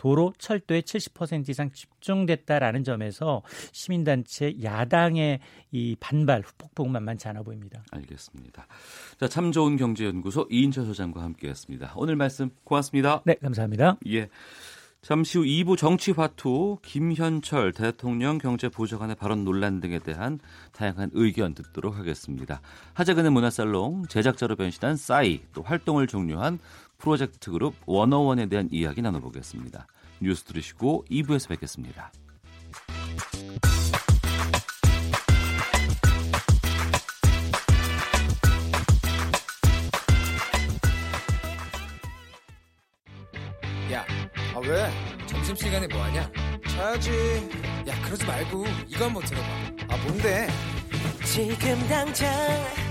도로, 철도에 70% 이상 집중됐다라는 점에서 시민단체 야당의 이 반발 후폭풍 만만치 않아 보입니다. 알겠습니다. 자, 참 좋은 경제연구소 이인철 소장과 함께했습니다. 오늘 말씀 고맙습니다. 네, 감사합니다. 예. 잠시 후 2부 정치화투 김현철 대통령 경제보좌관의 발언 논란 등에 대한 다양한 의견 듣도록 하겠습니다. 하재근의 문화살롱 제작자로 변신한 싸이 또 활동을 종료한 프로젝트 그룹 워너원에 대한 이야기 나눠보겠습니다. 뉴스 들으시고 2부에서 뵙겠습니다. 야, 아 왜? 점심시간에 뭐하냐? 자야지. 야, 그러지 말고 이거 한번 들어봐. 아 뭔데? 지금 당장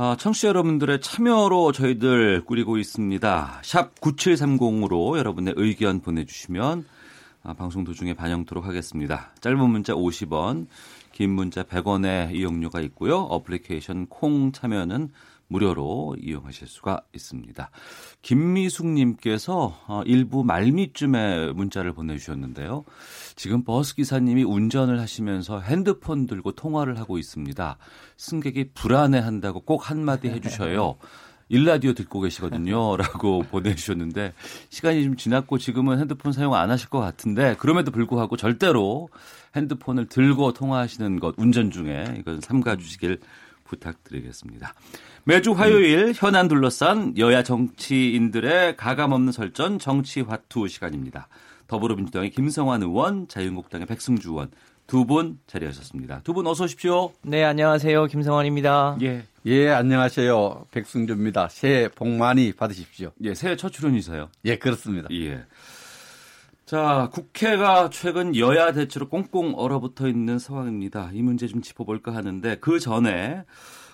어, 청취자 여러분들의 참여로 저희들 꾸리고 있습니다. 샵 9730으로 여러분의 의견 보내주시면 아, 방송 도중에 반영토록 하겠습니다. 짧은 문자 50원, 긴 문자 100원의 이용료가 있고요. 어플리케이션 콩 참여는 무료로 이용하실 수가 있습니다. 김미숙님께서 어, 일부 말미쯤에 문자를 보내주셨는데요. 지금 버스 기사님이 운전을 하시면서 핸드폰 들고 통화를 하고 있습니다. 승객이 불안해한다고 꼭 한마디 해주셔요. (laughs) 일라디오 듣고 계시거든요. 라고 (laughs) 보내주셨는데, 시간이 좀 지났고 지금은 핸드폰 사용 안 하실 것 같은데, 그럼에도 불구하고 절대로 핸드폰을 들고 통화하시는 것, 운전 중에 이건 삼가 주시길 부탁드리겠습니다. 매주 화요일 현안 둘러싼 여야 정치인들의 가감없는 설전 정치 화투 시간입니다. 더불어민주당의 김성환 의원, 자유한국당의 백승주 의원 두 분 자리하셨습니다. 두 분 어서 오십시오. 네, 안녕하세요. 김성환입니다. 예. 예, 안녕하세요. 백승주입니다. 새해 복 많이 받으십시오. 예, 새해 첫 출연이세요. 예, 그렇습니다. 예. 자, 국회가 최근 여야 대치로 꽁꽁 얼어붙어 있는 상황입니다. 이 문제 좀 짚어볼까 하는데 그 전에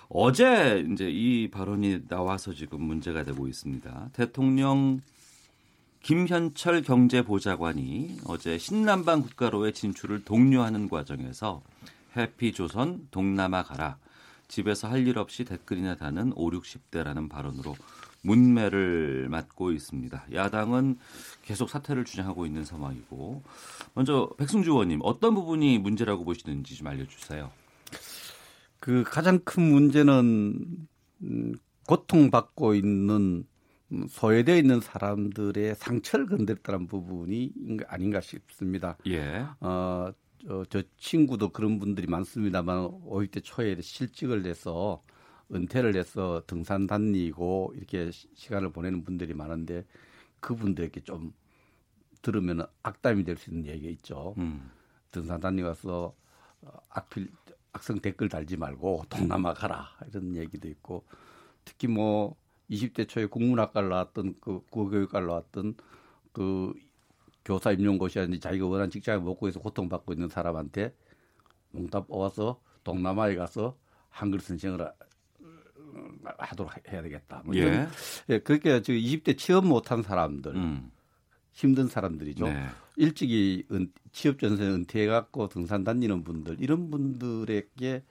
어제 이제 이 발언이 나와서 지금 문제가 되고 있습니다. 대통령 김현철 경제보좌관이 어제 신남방 국가로의 진출을 독려하는 과정에서 해피조선 동남아 가라 집에서 할 일 없이 댓글이나 다는 5, 60대라는 발언으로 문매를 맞고 있습니다. 야당은 계속 사퇴를 주장하고 있는 상황이고 먼저 백승주 의원님 어떤 부분이 문제라고 보시는지 좀 알려주세요. 그 가장 큰 문제는 음, 고통받고 있는 음, 소외되어 있는 사람들의 상처를 건드렸다는 부분이 아닌가 싶습니다. 예. 어, 저, 저 친구도 그런 분들이 많습니다만 50대 초에 실직을 해서 은퇴를 해서 등산 다니고 이렇게 시간을 보내는 분들이 많은데 그분들에게 좀 들으면 악담이 될 수 있는 얘기가 있죠. 음. 등산 다니면서 어, 악필 악성 댓글 달지 말고 동남아 가라 이런 얘기도 있고 특히 뭐 20대 초에 국문학과를 나왔던 그 국어교육과를 나왔던 그 교사 임용고시라든지 자기가 원하는 직장을 먹고 해서 고통받고 있는 사람한테 농담 뽑아서 동남아에 가서 한글 선생을 하도록 해야 되겠다. 뭐 이런, 예. 예, 그렇게 지금 20대 취업 못한 사람들, 음. 힘든 사람들이죠. 네. 일찍이 은, 취업 전선에 은퇴해 갖고 등산 다니는 분들 이런 분들에게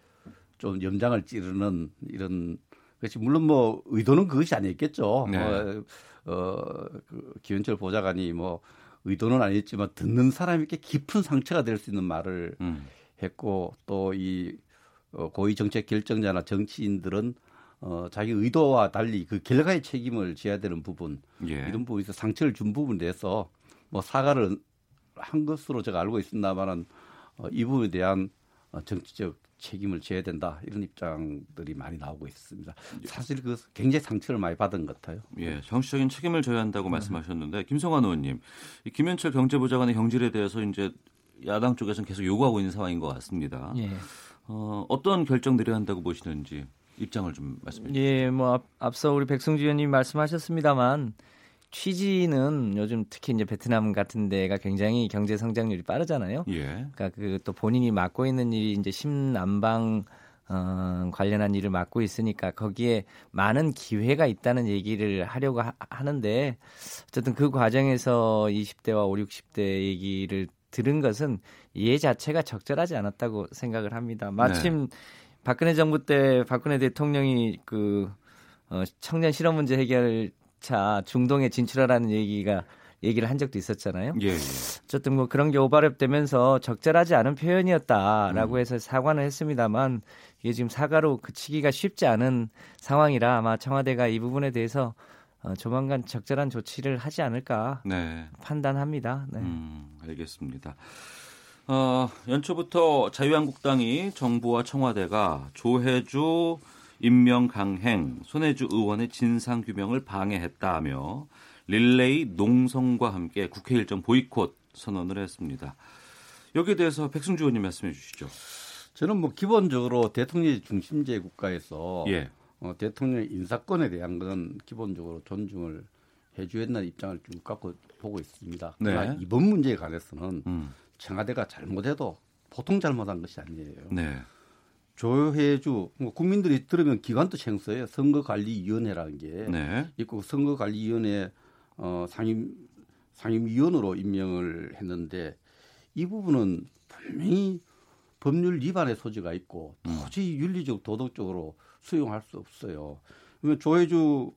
좀 염장을 찌르는 이런 그렇지 물론 뭐 의도는 그것이 아니었겠죠. 네. 어, 어, 그 기현철 보좌관이 뭐 의도는 아니었지만 듣는 사람에게 깊은 상처가 될 수 있는 말을 음. 했고 또이 어, 고위 정책 결정자나 정치인들은 어, 자기 의도와 달리 그 결과의 책임을 져야 되는 부분 예. 이런 부분에서 상처를 준 부분에 대해서 뭐 사과를 한 것으로 제가 알고 있습니다만은 어, 이 부분에 대한 어, 정치적 책임을 져야 된다 이런 입장들이 많이 나오고 있습니다. 사실 그 굉장히 상처를 많이 받은 것 같아요. 예, 정치적인 책임을 져야 한다고 네. 말씀하셨는데 김성환 의원님, 이 김현철 경제부장관의 경질에 대해서 이제 야당 쪽에서는 계속 요구하고 있는 상황인 것 같습니다. 예. 어, 어떤 결정들이 한다고 보시는지 입장을 좀 말씀해 주시죠. 예, 뭐 앞, 서 우리 백승주 의원님 말씀하셨습니다만 취지는 요즘 특히 이제 베트남 같은 데가 굉장히 경제 성장률이 빠르잖아요. 예. 그러니까 그 또 본인이 맡고 있는 일이 이제 심남방 어, 관련한 일을 맡고 있으니까 거기에 많은 기회가 있다는 얘기를 하려고 하, 하는데 어쨌든 그 과정에서 20대와 5, 60대 얘기를 들은 것은 이해 자체가 적절하지 않았다고 생각을 합니다. 마침 네. 박근혜 정부 때 박근혜 대통령이 그 어, 청년 실업 문제 해결 차 중동에 진출하라는 얘기가 얘기를 한 적도 있었잖아요. 예, 예. 어쨌든 뭐 그런 게 오버랩되면서 적절하지 않은 표현이었다라고 음. 해서 사과는 했습니다만 이게 지금 사과로 그치기가 쉽지 않은 상황이라 아마 청와대가 이 부분에 대해서 어, 조만간 적절한 조치를 하지 않을까 네. 판단합니다. 네. 음, 알겠습니다. 어, 연초부터 자유한국당이 정부와 청와대가 조혜주 임명 강행, 손혜주 의원의 진상 규명을 방해했다며 릴레이 농성과 함께 국회 일정 보이콧 선언을 했습니다. 여기에 대해서 백승주 의원님 말씀해 주시죠. 저는 뭐 기본적으로 대통령 중심제 국가에서 예. 어, 대통령 인사권에 대한 건 기본적으로 존중을 해줘야 된다는 입장을 쭉 갖고 보고 있습니다. 네. 그러나 이번 문제에 관해서는 음. 청와대가 잘못해도 보통 잘못한 것이 아니에요. 네. 조혜주 뭐 국민들이 들으면 기관도 생소해요. 선거관리위원회라는 게 네. 있고 선거관리위원회 어, 상임 상임위원으로 임명을 했는데 이 부분은 분명히 법률 위반의 소지가 있고 음. 도저히 윤리적 도덕적으로 수용할 수 없어요. 그러면 조혜주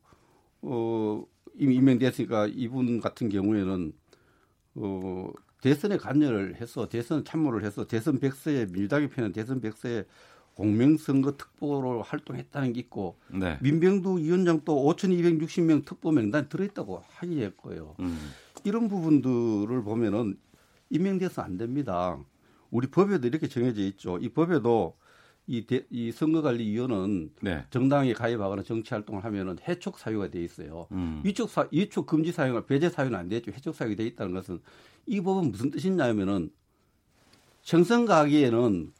어, 이미 임명됐으니까 이분 같은 경우에는 어, 대선에 관여를 해서 대선 참모를 해서 대선 백서에 민주당이 펴는 대선 백서에 공명선거 특보로 활동했다는 게 있고 네. 민병두 위원장도 5,260명 특보 명단에 들어있다고 확인했고요. 음. 이런 부분들을 보면은 임명돼서 안 됩니다. 우리 법에도 이렇게 정해져 있죠. 이 법에도 이, 대, 이 선거관리위원은 네. 정당에 가입하거나 정치 활동을 하면은 해촉 사유가 돼 있어요. 음. 위촉 사 위촉 금지 사유가 배제 사유는 안 되죠. 해촉 사유가 돼 있다는 것은 이 법은 무슨 뜻이냐면은 청선 가기에는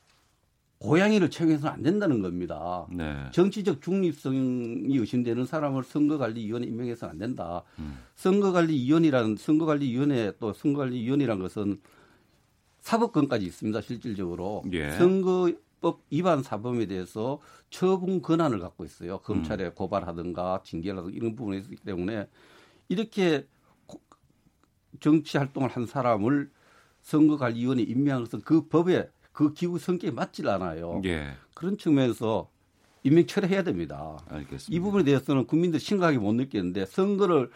고양이를 채용해서는 안 된다는 겁니다. 네. 정치적 중립성이 의심되는 사람을 선거관리위원회 임명해서는 안 된다. 음. 선거관리위원이라는 선거관리위원회 또 선거관리위원이라는 것은 사법권까지 있습니다. 실질적으로 예. 선거법 위반 사범에 대해서 처분 권한을 갖고 있어요. 검찰에 음. 고발하든가 징계라든가 이런 부분에 있기 때문에 이렇게 정치 활동을 한 사람을 선거관리위원회 것은 그 법에 그 기구 성격에 맞질 않아요. 예. 그런 측면에서 임명 철회해야 됩니다. 알겠습니다. 이 부분에 대해서는 국민들 심각하게 못 느끼는데 선거를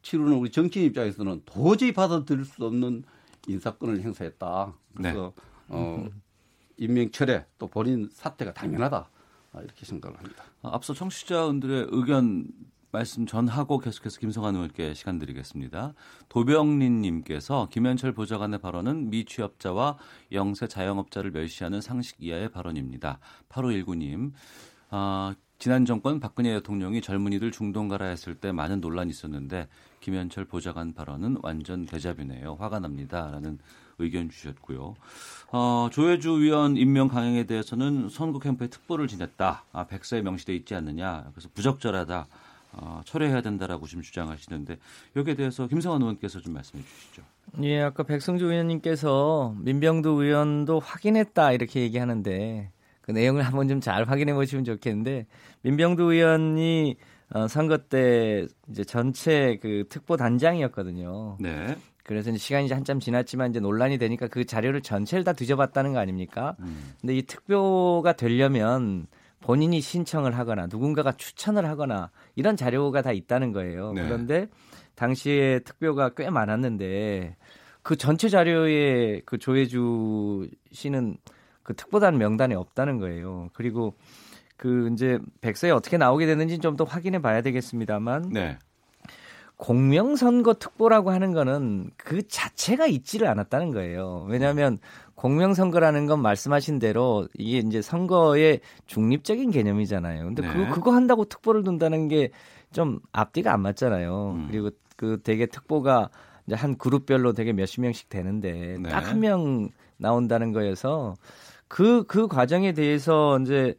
치르는 우리 정치인 입장에서는 도저히 받아들일 수 없는 인사권을 행사했다. 그래서 네. 어, 임명 철회 또 본인 사퇴가 당연하다. 이렇게 생각을 합니다. 앞서 청취자분들의 의견 말씀 전하고 계속해서 김성환 의원께 시간 드리겠습니다. 도병린님께서 김현철 보좌관의 발언은 미취업자와 영세 자영업자를 멸시하는 상식 이하의 발언입니다. 8519님, 아, 지난 정권 박근혜 대통령이 젊은이들 중동 가라 했을 때 많은 논란이 있었는데 김현철 보좌관 발언은 완전 대자뷰네요. 화가 납니다. 라는 의견 주셨고요. 어, 조혜주 위원 임명 강행에 대해서는 선거 캠프에 특보를 지냈다. 아, 백서에 명시돼 있지 않느냐. 그래서 부적절하다. 어, 철회해야 된다라고 지금 주장하시는데 여기에 대해서 김성환 의원께서 좀 말씀해 주시죠. 예, 아까 백승주 의원님께서 민병두 의원도 확인했다 이렇게 얘기하는데 그 내용을 한번 좀 잘 확인해 보시면 좋겠는데 민병두 의원이 어, 선거 때 이제 전체 그 특보 단장이었거든요. 네. 그래서 이제 시간이 이제 한참 지났지만 이제 논란이 되니까 그 자료를 전체를 다 뒤져봤다는 거 아닙니까? 음. 근데 이 특보가 되려면 본인이 신청을 하거나 누군가가 추천을 하거나 이런 자료가 다 있다는 거예요. 네. 그런데 당시에 특보가 꽤 많았는데 그 전체 자료에 그 조혜주 씨는 그 특보단 명단에 없다는 거예요. 그리고 그 이제 백서에 어떻게 나오게 됐는지 좀 더 확인해 봐야 되겠습니다만 네. 공명선거 특보라고 하는 거는 그 자체가 있지를 않았다는 거예요. 왜냐하면 공명선거라는 건 말씀하신 대로 이게 이제 선거의 중립적인 개념이잖아요. 근데 네. 그거, 그거 한다고 특보를 둔다는 게 좀 앞뒤가 안 맞잖아요. 음. 그리고 그 되게 특보가 이제 한 그룹별로 되게 몇십 명씩 되는데 네. 딱한 명 나온다는 거여서 그, 그 과정에 대해서 이제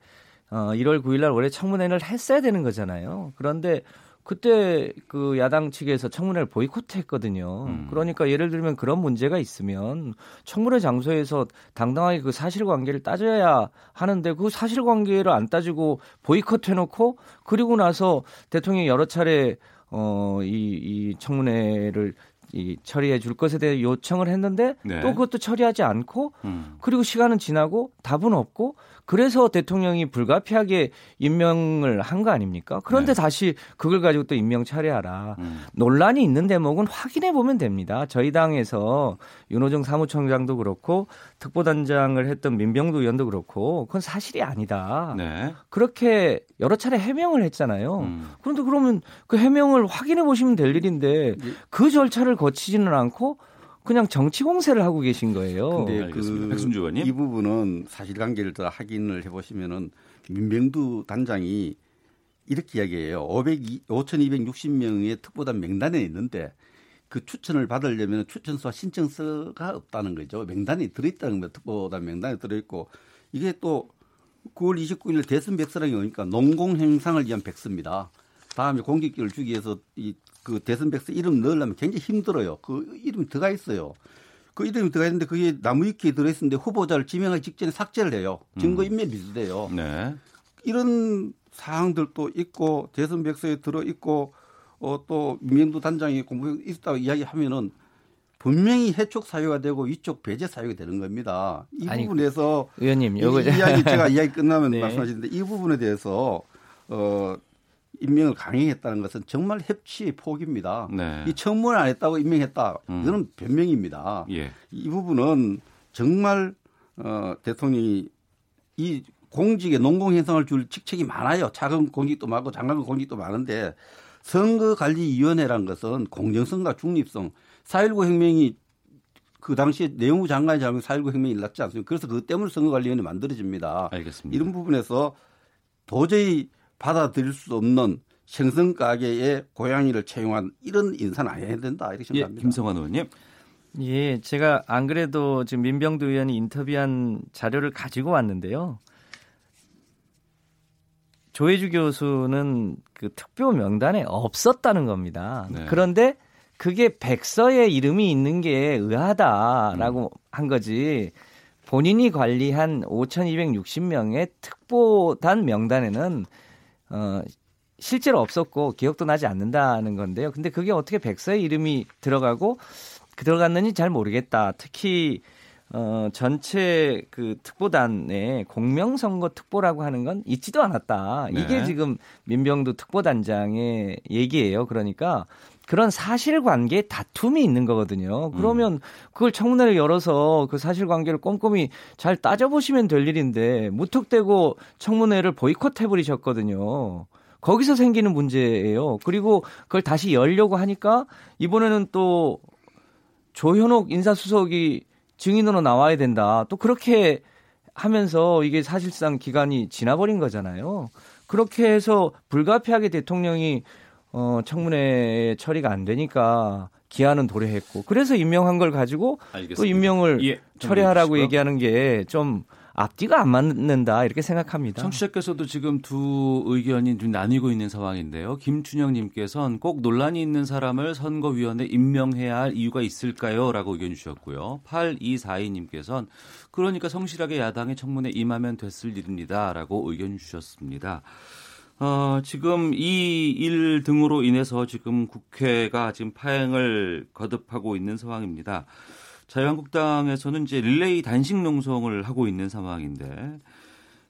어, 1월 9일 날 원래 청문회를 했어야 되는 거잖아요. 그런데 그때 그 야당 측에서 청문회를 보이콧했거든요. 음. 그러니까 예를 들면 그런 문제가 있으면 청문회 장소에서 당당하게 그 사실관계를 따져야 하는데 그 사실관계를 안 따지고 보이콧해놓고 그리고 나서 대통령이 여러 차례 어이 이 청문회를 이 처리해 줄 것에 대해 요청을 했는데 네. 또 그것도 처리하지 않고 음. 그리고 시간은 지나고 답은 없고 그래서 대통령이 불가피하게 임명을 한 거 아닙니까? 그런데 네. 다시 그걸 가지고 또 임명 처리하라. 음. 논란이 있는 대목은 확인해 보면 됩니다. 저희 당에서 윤호정 사무총장도 그렇고 특보단장을 했던 민병두 의원도 그렇고 그건 사실이 아니다. 네. 그렇게 여러 차례 해명을 했잖아요. 음. 그런데 그러면 그 해명을 확인해 보시면 될 일인데 예. 그 절차를 거치지는 않고 그냥 정치 공세를 하고 계신 거예요. 근데 그 백순주 의원님 이 부분은 사실관계를 더 확인을 해보시면은 민병두 단장이 이렇게 이야기해요. 500, 5,260명의 특보단 명단에 있는데 그 추천을 받으려면 추천서와 신청서가 없다는 거죠. 명단에 들어있다는 거예요. 특보단 명단에 들어있고 이게 또 9월 29일 대선 백서랑이 오니까 논공행상을 위한 백서입니다. 다음에 공직기를 주기 위해서 이 그 대선 백서 이름 넣으려면 굉장히 힘들어요. 그 이름이 들어가 있어요. 그 이름이 들어가 있는데 그게 나무위키에 들어있는데 후보자를 지명하기 직전에 삭제를 해요. 증거 인멸 미수돼요. 음. 네. 이런 사항들도 있고 대선 백서에 들어 있고 어, 또 민명도 단장이 공부 있다고 이야기하면은 분명히 해촉 사유가 되고 이쪽 배제 사유가 되는 겁니다. 이 아니, 부분에서 의원님, 이, 이야기 제가 이야기 끝나면 (laughs) 네. 말씀하시는데 이 부분에 대해서 어 임명을 강행했다는 것은 정말 협치의 폭입니다. 네. 이 청문을 안 했다고 임명했다. 음. 이거는 변명입니다. 예. 이 부분은 정말 어, 대통령이 이 공직에 농공 행성을 줄 직책이 많아요. 작은 공직도 많고 장관 공직도 많은데 선거관리위원회란 것은 공정성과 중립성, 4.19 혁명이 그 당시에 내무부 장관이 잘못 4.19 혁명이 일어났지 않습니까? 그래서 그 때문에 선거관리위원회 만들어집니다. 알겠습니다. 이런 부분에서 도저히 받아들일 수 없는 생선 가게의 고양이를 채용한 이런 인사는 안 해야 된다 이렇게 예, 생각합니다. 예, 김성환 의원님. 예, 제가 안 그래도 지금 민병두 의원이 인터뷰한 자료를 가지고 왔는데요. 조혜주 교수는 그 특별 명단에 없었다는 겁니다. 네. 그런데 그게 백서에 이름이 있는 게 의아하다라고 음. 한 거지. 본인이 관리한 5,260명의 특보단 명단에는 어, 실제로 없었고 기억도 나지 않는다는 건데요. 근데 그게 어떻게 백서에 이름이 들어가고 들어갔는지 잘 모르겠다. 특히 어, 전체 그 특보단에 공명선거 특보라고 하는 건 있지도 않았다. 네. 이게 지금 민병두 특보단장의 얘기예요. 그러니까 그런 사실관계 다툼이 있는 거거든요. 그러면 음. 그걸 청문회를 열어서 그 사실관계를 꼼꼼히 잘 따져보시면 될 일인데 무턱대고 청문회를 보이콧해 버리셨거든요. 거기서 생기는 문제예요. 그리고 그걸 다시 열려고 하니까 이번에는 또 조현옥 인사수석이 증인으로 나와야 된다. 또 그렇게 하면서 이게 사실상 기간이 지나버린 거잖아요. 그렇게 해서 불가피하게 대통령이 어, 청문회 처리가 안 되니까 기한은 도래했고 그래서 임명한 걸 가지고 알겠습니다. 또 임명을 예, 처리하라고 얘기하는 게 좀 앞뒤가 안 맞는다 이렇게 생각합니다. 청취자께서도 지금 두 의견이 좀 나뉘고 있는 상황인데요. 김춘영님께서는 꼭 논란이 있는 사람을 선거위원회 임명해야 할 이유가 있을까요? 라고 의견 주셨고요. 8242님께서는 그러니까 성실하게 야당의 청문회 임하면 됐을 일입니다. 라고 의견 주셨습니다. 어, 지금 이 일 등으로 인해서 지금 국회가 지금 파행을 거듭하고 있는 상황입니다. 자유한국당에서는 이제 릴레이 단식 농성을 하고 있는 상황인데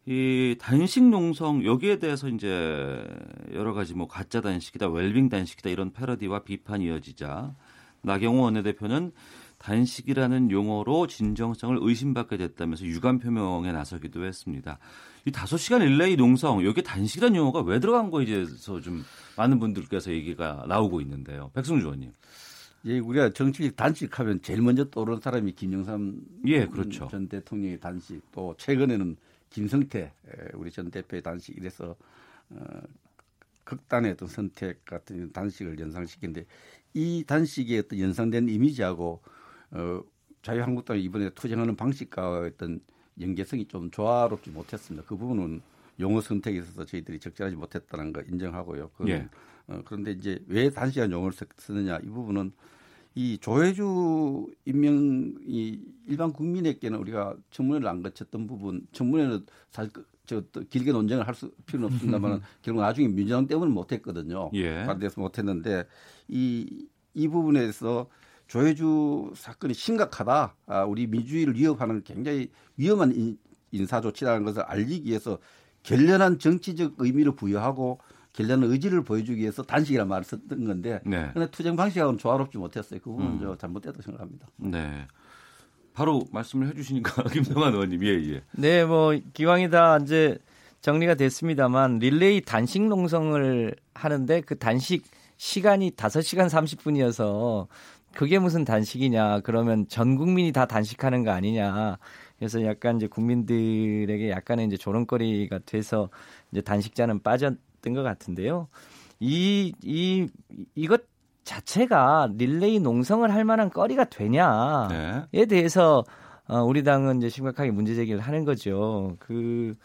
이 단식 농성 여기에 대해서 이제 여러 가지 뭐 가짜 단식이다, 웰빙 단식이다 이런 패러디와 비판이 이어지자 나경원 원내대표는 단식이라는 용어로 진정성을 의심받게 됐다면서 유감 표명에 나서기도 했습니다. 이 다섯 시간 릴레이 농성 여기 단식이라는 용어가 왜 들어간 거에 대해서 좀 많은 분들께서 얘기가 나오고 있는데요. 백승주 의원님. 예, 우리가 정치 단식하면 제일 먼저 떠오르는 사람이 김영삼 예, 그렇죠. 전 대통령의 단식 또 최근에는 김성태 우리 전 대표의 단식 이래서 어, 극단의 어떤 선택 같은 단식을 연상시키는데 이 단식의 어떤 연상된 이미지하고 어, 자유한국당이 이번에 투쟁하는 방식과 어떤 연계성이 좀 조화롭지 못했습니다. 그 부분은 용어 선택에 있어서 저희들이 적절하지 못했다는 거 인정하고요. 그, 예. 어, 그런데 이제 왜 단시간 용어를 쓰느냐 이 부분은 이 조혜주 임명이 일반 국민에게는 우리가 청문회를 안 거쳤던 부분, 청문회는 사실 그, 저 길게 논쟁을 할 수 필요는 없습니다만 (laughs) 결국 나중에 민주당 때문에 못했거든요. 예. 반대해서 못했는데 이 이 부분에서 조혜주 사건이 심각하다. 아, 우리 민주주의를 위협하는 굉장히 위험한 인, 인사 조치라는 것을 알리기 위해서 결연한 정치적 의미를 부여하고 결연한 의지를 보여주기 위해서 단식이라는 말을 썼던 건데 네. 근데 투쟁 방식하고는 조화롭지 못했어요. 그 부분은 음. 저 잘못됐다고 생각합니다. 네. 바로 말씀을 해주시니까 (laughs) 김성환 의원님 예 예. 네, 뭐 기왕이 다 이제 정리가 됐습니다만 릴레이 단식 농성을 하는데 그 단식 시간이 5시간 30분이어서 그게 무슨 단식이냐 그러면 전 국민이 다 단식하는 거 아니냐 그래서 약간 이제 국민들에게 약간의 이제 조롱거리가 돼서 이제 단식자는 빠졌던 것 같은데요. 이, 이, 이것 자체가 릴레이 농성을 할 만한 거리가 되냐에 네. 대해서 어, 우리 당은 이제 심각하게 문제 제기를 하는 거죠. 그,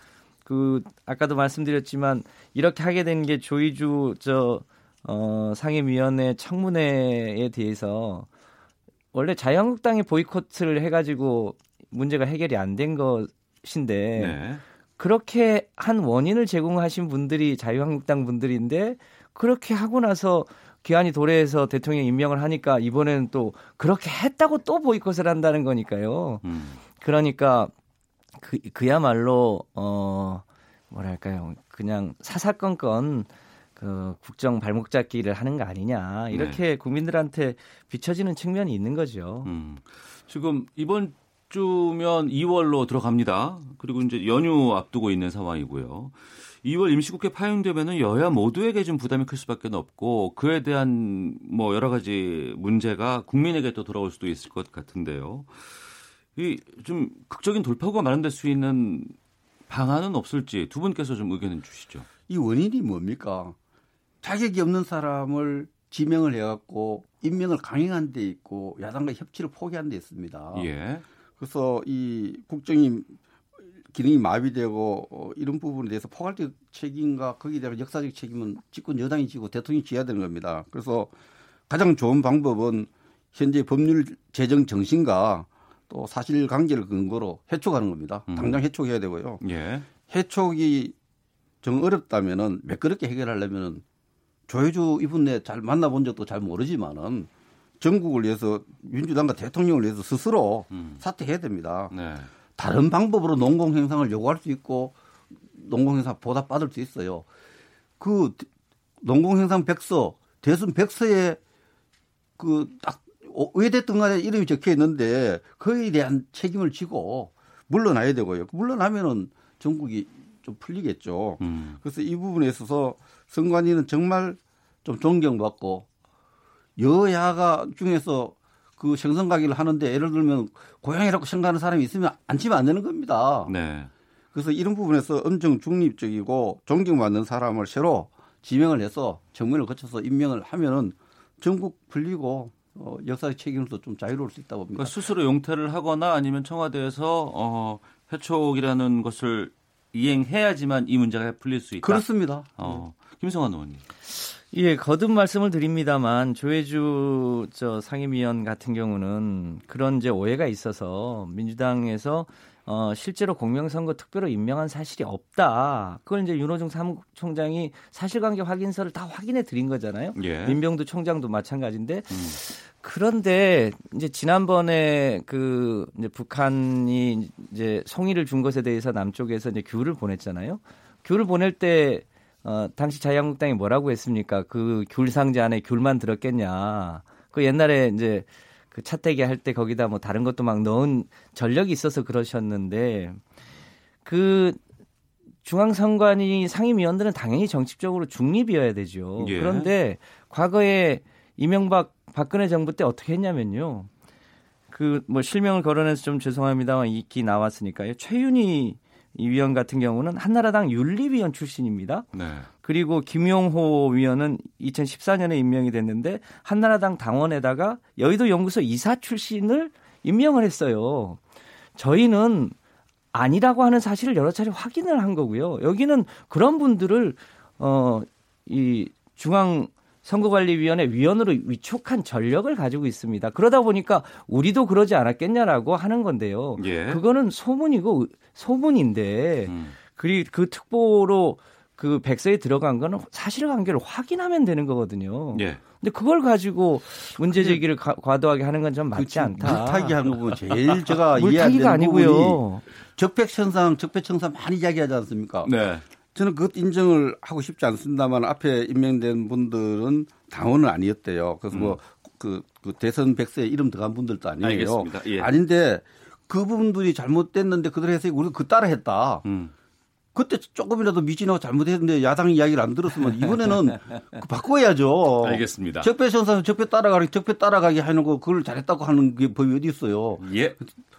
그, 아까도 말씀드렸지만 이렇게 하게 된 게 조이주 저, 어, 상임위원회 청문회에 대해서 원래 자유한국당이 보이콧을 해가지고 문제가 해결이 안 된 것인데 네. 그렇게 한 원인을 제공하신 분들이 자유한국당 분들인데 그렇게 하고 나서 기한이 도래해서 대통령 임명을 하니까 이번에는 또 그렇게 했다고 또 보이콧을 한다는 거니까요. 음. 그러니까 그 그야말로 어 뭐랄까요 그냥 사사건건 그 국정 발목 잡기를 하는 거 아니냐 이렇게 네. 국민들한테 비춰지는 측면이 있는 거죠. 음. 지금 이번 주면 2월로 들어갑니다. 그리고 이제 연휴 앞두고 있는 상황이고요. 2월 임시국회 파행되면은 여야 모두에게 좀 부담이 클 수밖에 없고 그에 대한 뭐 여러 가지 문제가 국민에게 또 돌아올 수도 있을 것 같은데요. 이 좀 극적인 돌파구가 마련될 수 있는 방안은 없을지 두 분께서 좀 의견을 주시죠. 이 원인이 뭡니까? 자격이 없는 사람을 지명을 해갖고 임명을 강행한 데 있고 야당과 협치를 포기한 데 있습니다. 예. 그래서 이 국정이 기능이 마비되고 어, 이런 부분에 대해서 포괄적 책임과 거기에 대한 역사적 책임은 집권 여당이 지고 대통령이 지어야 되는 겁니다. 그래서 가장 좋은 방법은 현재 법률 제정 정신과 또 사실 관계를 근거로 해촉하는 겁니다. 음. 당장 해촉해야 되고요. 예. 해촉이 정 어렵다면은 매끄럽게 해결하려면은 조혜주 이분네 잘 만나본 적도 잘 모르지만은 전국을 위해서 민주당과 대통령을 위해서 스스로 음. 사퇴해야 됩니다. 네. 다른 방법으로 농공 행상을 요구할 수 있고 농공 행상 보답 받을 수 있어요. 그 농공 행상 백서 대순 백서에 그딱 의대등 간에 이름이 적혀 있는데 그에 대한 책임을 지고 물러나야 되고요. 물러나면은 전국이 좀 풀리겠죠. 음. 그래서 이 부분에 있어서 선관위는 정말 좀 존경받고 여야가 중에서 그 생선 가기를 하는데 예를 들면 고향이라고 생각하는 사람이 있으면 앉히면 안 되는 겁니다. 네. 그래서 이런 부분에서 엄청 중립적이고 존경받는 사람을 새로 지명을 해서 정문을 거쳐서 임명을 하면은 전국 풀리고 어, 역사의 책임으로서 좀 자유로울 수 있다고 봅니다. 그러니까 스스로 용퇴를 하거나 아니면 청와대에서 어, 회촉이라는 것을 이행해야지만 이 문제가 풀릴 수 있다. 그렇습니다. 어, 김성환 의원님. 예, 거듭 말씀을 드립니다만 조혜주 저 상임위원 같은 경우는 그런 이제 오해가 있어서 민주당에서 어, 실제로 공명선거 특별로 임명한 사실이 없다. 그걸 이제 윤호중 사무총장이 사실관계 확인서를 다 확인해 드린 거잖아요. 예. 민병두 총장도 마찬가지인데 음. 그런데 이제 지난번에 그 이제 북한이 이제 송이를 준 것에 대해서 남쪽에서 이제 귤을 보냈잖아요. 귤을 보낼 때 어, 당시 자유한국당이 뭐라고 했습니까? 그 귤 상자 안에 귤만 들었겠냐. 그 옛날에 이제 그 차태기 할 때 거기다 뭐 다른 것도 막 넣은 전력이 있어서 그러셨는데 그 중앙선관위 상임위원들은 당연히 정치적으로 중립이어야 되죠. 예. 그런데 과거에 이명박 박근혜 정부 때 어떻게 했냐면요. 그 뭐 실명을 거론해서 좀 죄송합니다만 이기 나왔으니까요. 최윤희 위원 같은 경우는 한나라당 윤리위원 출신입니다. 네. 그리고 김용호 위원은 2014년에 임명이 됐는데 한나라당 당원에다가 여의도 연구소 이사 출신을 임명을 했어요. 저희는 아니라고 하는 사실을 여러 차례 확인을 한 거고요. 여기는 그런 분들을 어 이 중앙 선거관리위원회 위원으로 위촉한 전력을 가지고 있습니다. 그러다 보니까 우리도 그러지 않았겠냐라고 하는 건데요. 예. 그거는 소문이고 소문인데 음. 그리 그 특보로 그 백서에 들어간 거는 사실관계를 확인하면 되는 거거든요. 예. 근데 그걸 가지고 문제 제기를 가, 과도하게 하는 건 좀 맞지 않다. 물타기 하는 부분 제일 제가 (laughs) 이해하는 아니고요. 적백천상, 적폐청산 많이 이야기하지 않습니까? 네. 저는 그것 인정을 하고 싶지 않습니다만 앞에 임명된 분들은 당원은 아니었대요. 그래서 뭐 음. 뭐 그, 그 대선 백서에 이름 들어간 분들도 아니에요. 예. 아닌데 그분들이 잘못됐는데 그들 해서 우리가 그 따라 했다. 음. 그때 조금이라도 미진하고 잘못했는데 야당 이야기를 안 들었으면 이번에는 (laughs) 그 바꿔야죠. 알겠습니다. 적폐 청산 적폐 따라가기 적폐 따라가기 하는 거 그걸 잘했다고 하는 게 법이 어디 있어요. 예.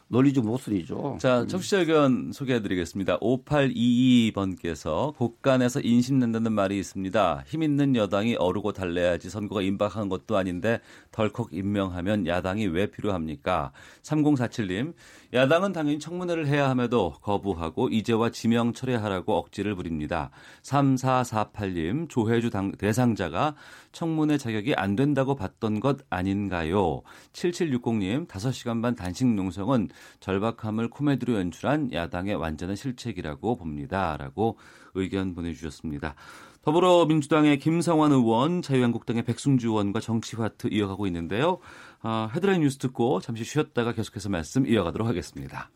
논리적 모순이죠. 자, 청취자 의견 소개해드리겠습니다. 5822번께서 곳간에서 인심낸다는 말이 있습니다. 힘 있는 여당이 어르고 달래야지 선거가 임박한 것도 아닌데 덜컥 임명하면 야당이 왜 필요합니까? 3047님, 야당은 당연히 청문회를 해야 함에도 거부하고 이제와 지명 철회하라고 억지를 부립니다. 3448님, 조혜주 당, 대상자가 청문회 자격이 안 된다고 봤던 것 아닌가요? 7760님, 5시간 반 단식 농성은 절박함을 코미디로 연출한 야당의 완전한 실책이라고 봅니다. 라고 의견 보내주셨습니다. 더불어민주당의 김성환 의원, 자유한국당의 백승주 의원과 정치화트 이어가고 있는데요. 어, 헤드라인 뉴스 듣고 잠시 쉬었다가 계속해서 말씀 이어가도록 하겠습니다.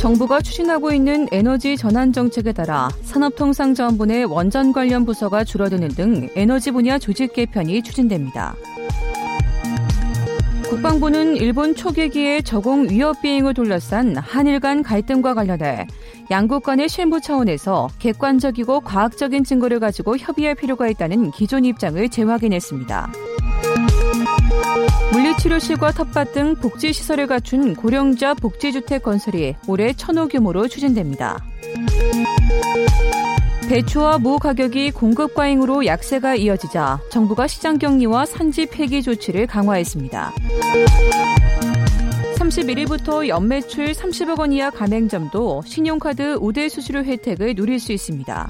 정부가 추진하고 있는 에너지 전환 정책에 따라 산업통상자원부 내 원전 관련 부서가 줄어드는 등 에너지 분야 조직 개편이 추진됩니다. 국방부는 일본 초계기의 저공 위협 비행을 둘러싼 한일 간 갈등과 관련해 양국 간의 실무 차원에서 객관적이고 과학적인 증거를 가지고 협의할 필요가 있다는 기존 입장을 재확인했습니다. 물리치료실과 텃밭 등 복지시설을 갖춘 고령자 복지주택 건설이 올해 천호 규모로 추진됩니다. 배추와 무 가격이 공급 과잉으로 약세가 이어지자 정부가 시장 격리와 산지 폐기 조치를 강화했습니다. 31일부터 연매출 30억 원 이하 가맹점도 신용카드 우대 수수료 혜택을 누릴 수 있습니다.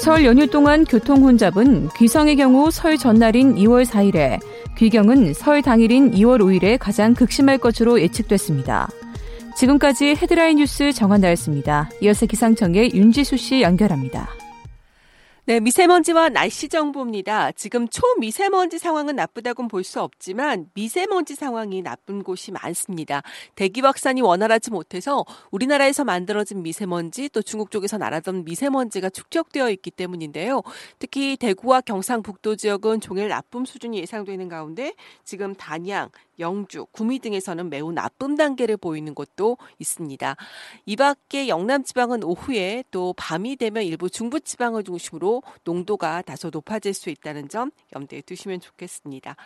설 연휴 동안 교통 혼잡은 귀성의 경우 설 전날인 2월 4일에 귀경은 설 당일인 2월 5일에 가장 극심할 것으로 예측됐습니다. 지금까지 헤드라인 뉴스 정한나였습니다. 이어서 기상청의 윤지수 씨 연결합니다. 네, 미세먼지와 날씨 정보입니다. 지금 초미세먼지 상황은 나쁘다고는 볼 수 없지만 미세먼지 상황이 나쁜 곳이 많습니다. 대기 확산이 원활하지 못해서 우리나라에서 만들어진 미세먼지 또 중국 쪽에서 날아던 미세먼지가 축적되어 있기 때문인데요. 특히 대구와 경상북도 지역은 종일 나쁨 수준이 예상되는 가운데 지금 단양, 영주, 구미 등에서는 매우 나쁨 단계를 보이는 곳도 있습니다. 이 밖에 영남 지방은 오후에 또 밤이 되면 일부 중부 지방을 중심으로 농도가 다소 높아질 수 있다는 점 염두에 두시면 좋겠습니다.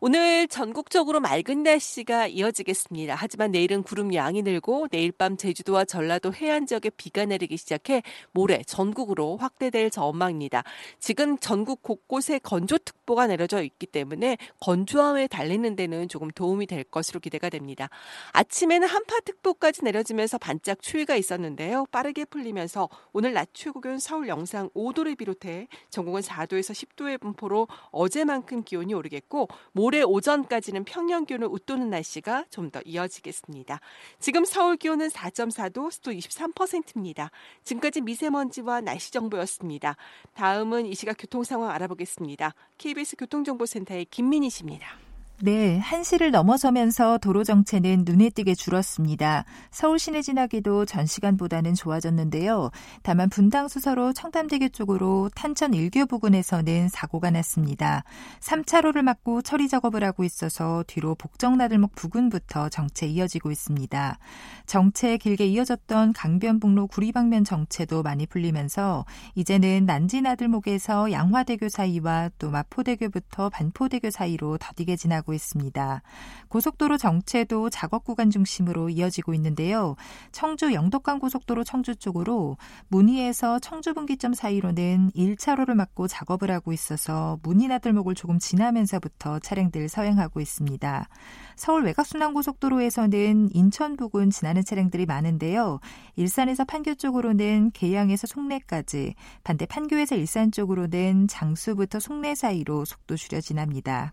오늘 전국적으로 맑은 날씨가 이어지겠습니다. 하지만 내일은 구름 양이 늘고 내일 밤 제주도와 전라도 해안 지역에 비가 내리기 시작해 모레 전국으로 확대될 전망입니다. 지금 전국 곳곳에 건조특보가 내려져 있기 때문에 건조함에 달리는 데는 조금 도 움이 될 것으로 기대가 됩니다. 아침에는 한파특보까지 내려지면서 반짝 추위가 있었는데요. 빠르게 풀리면서 오늘 낮 최고 기온 서울 영상 5도를 비롯해 전국은 4도에서 10도의 분포로 어제만큼 기온이 오르겠고 모레 오전까지는 평년 기온을 웃도는 날씨가 좀 더 이어지겠습니다. 지금 서울 기온은 4.4도, 습도 23%입니다. 지금까지 미세먼지와 날씨 정보였습니다. 다음은 이 시각 교통 상황 알아보겠습니다. KBS 교통정보센터의 김민희 씨입니다. 네, 한시를 넘어서면서 도로 정체는 눈에 띄게 줄었습니다. 서울 시내 지나기도 전 시간보다는 좋아졌는데요. 다만 분당 수서로 청담대교 쪽으로 탄천 1교 부근에서는 사고가 났습니다. 3차로를 막고 처리 작업을 하고 있어서 뒤로 복정나들목 부근부터 정체 이어지고 있습니다. 정체 길게 이어졌던 강변북로 구리방면 정체도 많이 풀리면서 이제는 난지나들목에서 양화대교 사이와 또 마포대교부터 반포대교 사이로 더디게 지나고 나고 있습니다. 고속도로 정체도 작업 구간 중심으로 이어지고 있는데요. 청주 영덕간 고속도로 청주 쪽으로 문의에서 청주 분기점 사이로는 1차로를 막고 작업을 하고 있어서 문의나들목을 조금 지나면서부터 차량들 서행하고 있습니다. 서울 외곽순환고속도로에서는 인천 부근 지나는 차량들이 많은데요. 일산에서 판교 쪽으로는 계양에서 송내까지, 반대 판교에서 일산 쪽으로는 장수부터 송내 사이로 속도 줄여 지납니다.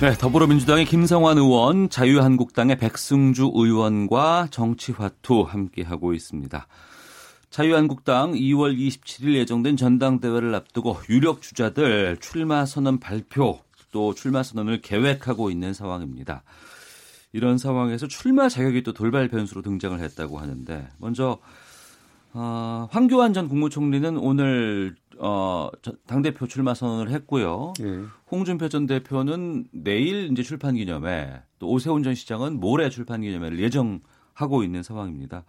네, 더불어민주당의 김성환 의원, 자유한국당의 백승주 의원과 정치화투 함께하고 있습니다. 자유한국당 2월 27일 예정된 전당대회를 앞두고 유력 주자들 출마 선언 발표 또 출마 선언을 계획하고 있는 상황입니다. 이런 상황에서 출마 자격이 또 돌발 변수로 등장을 했다고 하는데 먼저 어, 황교안 전 국무총리는 오늘 어, 당 대표 출마 선언을 했고요. 예. 홍준표 전 대표는 내일 이제 출판 기념회, 또 오세훈 전 시장은 모레 출판 기념회를 예정하고 있는 상황입니다.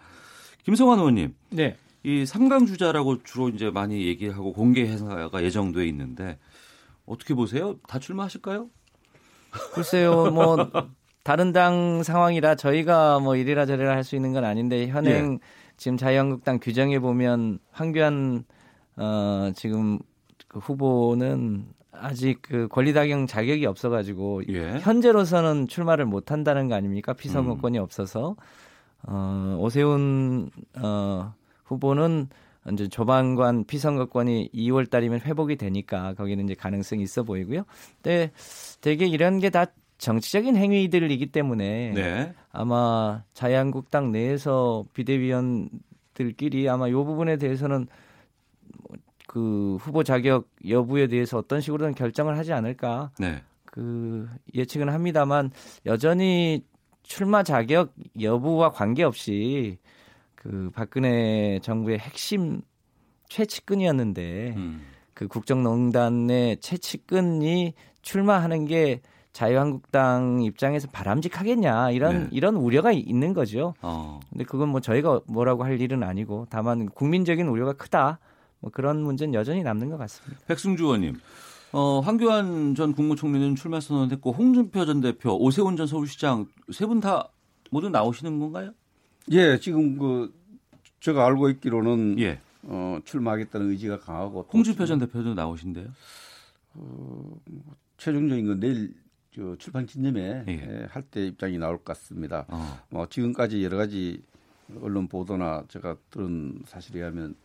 김성환 의원님. 네. 이 3강 주자라고 주로 이제 많이 얘기하고 공개 행사가 예정돼 있는데 어떻게 보세요? 다 출마하실까요? 글쎄요, 뭐 (laughs) 다른 당 상황이라 저희가 뭐 이래라 저래라 할 수 있는 건 아닌데 현행 예. 지금 자유한국당 규정에 보면 황교안 어 지금 그 후보는 아직 그 권리당형 자격이 없어가지고 예. 현재로서는 출마를 못 한다는 거 아닙니까? 피선거권이 음. 없어서 어 오세훈 어 후보는 이제 조만관 피선거권이 2월 달이면 회복이 되니까 거기는 이제 가능성이 있어 보이고요. 근데 되게 이런 게 다 정치적인 행위들이기 때문에 네. 아마 자유한국당 내에서 비대위원들끼리 아마 이 부분에 대해서는 그 후보 자격 여부에 대해서 어떤 식으로든 결정을 하지 않을까 네. 그 예측은 합니다만 여전히 출마 자격 여부와 관계없이 그 박근혜 정부의 핵심 최측근이었는데 음. 그 국정농단의 최측근이 출마하는 게 자유한국당 입장에서 바람직하겠냐 이런 네. 이런 우려가 있는 거죠. 어. 근데 그건 뭐 저희가 뭐라고 할 일은 아니고 다만 국민적인 우려가 크다. 뭐 그런 문제는 여전히 남는 것 같습니다. 백승주 의원님. 어, 황교안 전 국무총리는 출마 선언했고 홍준표 전 대표, 오세훈 전 서울시장 세 분 다 모두 나오시는 건가요? 예, 지금 그 제가 알고 있기로는 예. 어, 출마하겠다는 의지가 강하고 홍준표 전 대표도 나오신대요. 어, 최종적인 건 내일 저 출판 기념회 예. 할때 입장이 나올 것 같습니다. 어. 뭐 지금까지 여러 가지 언론 보도나 제가 들은 사실에 의하면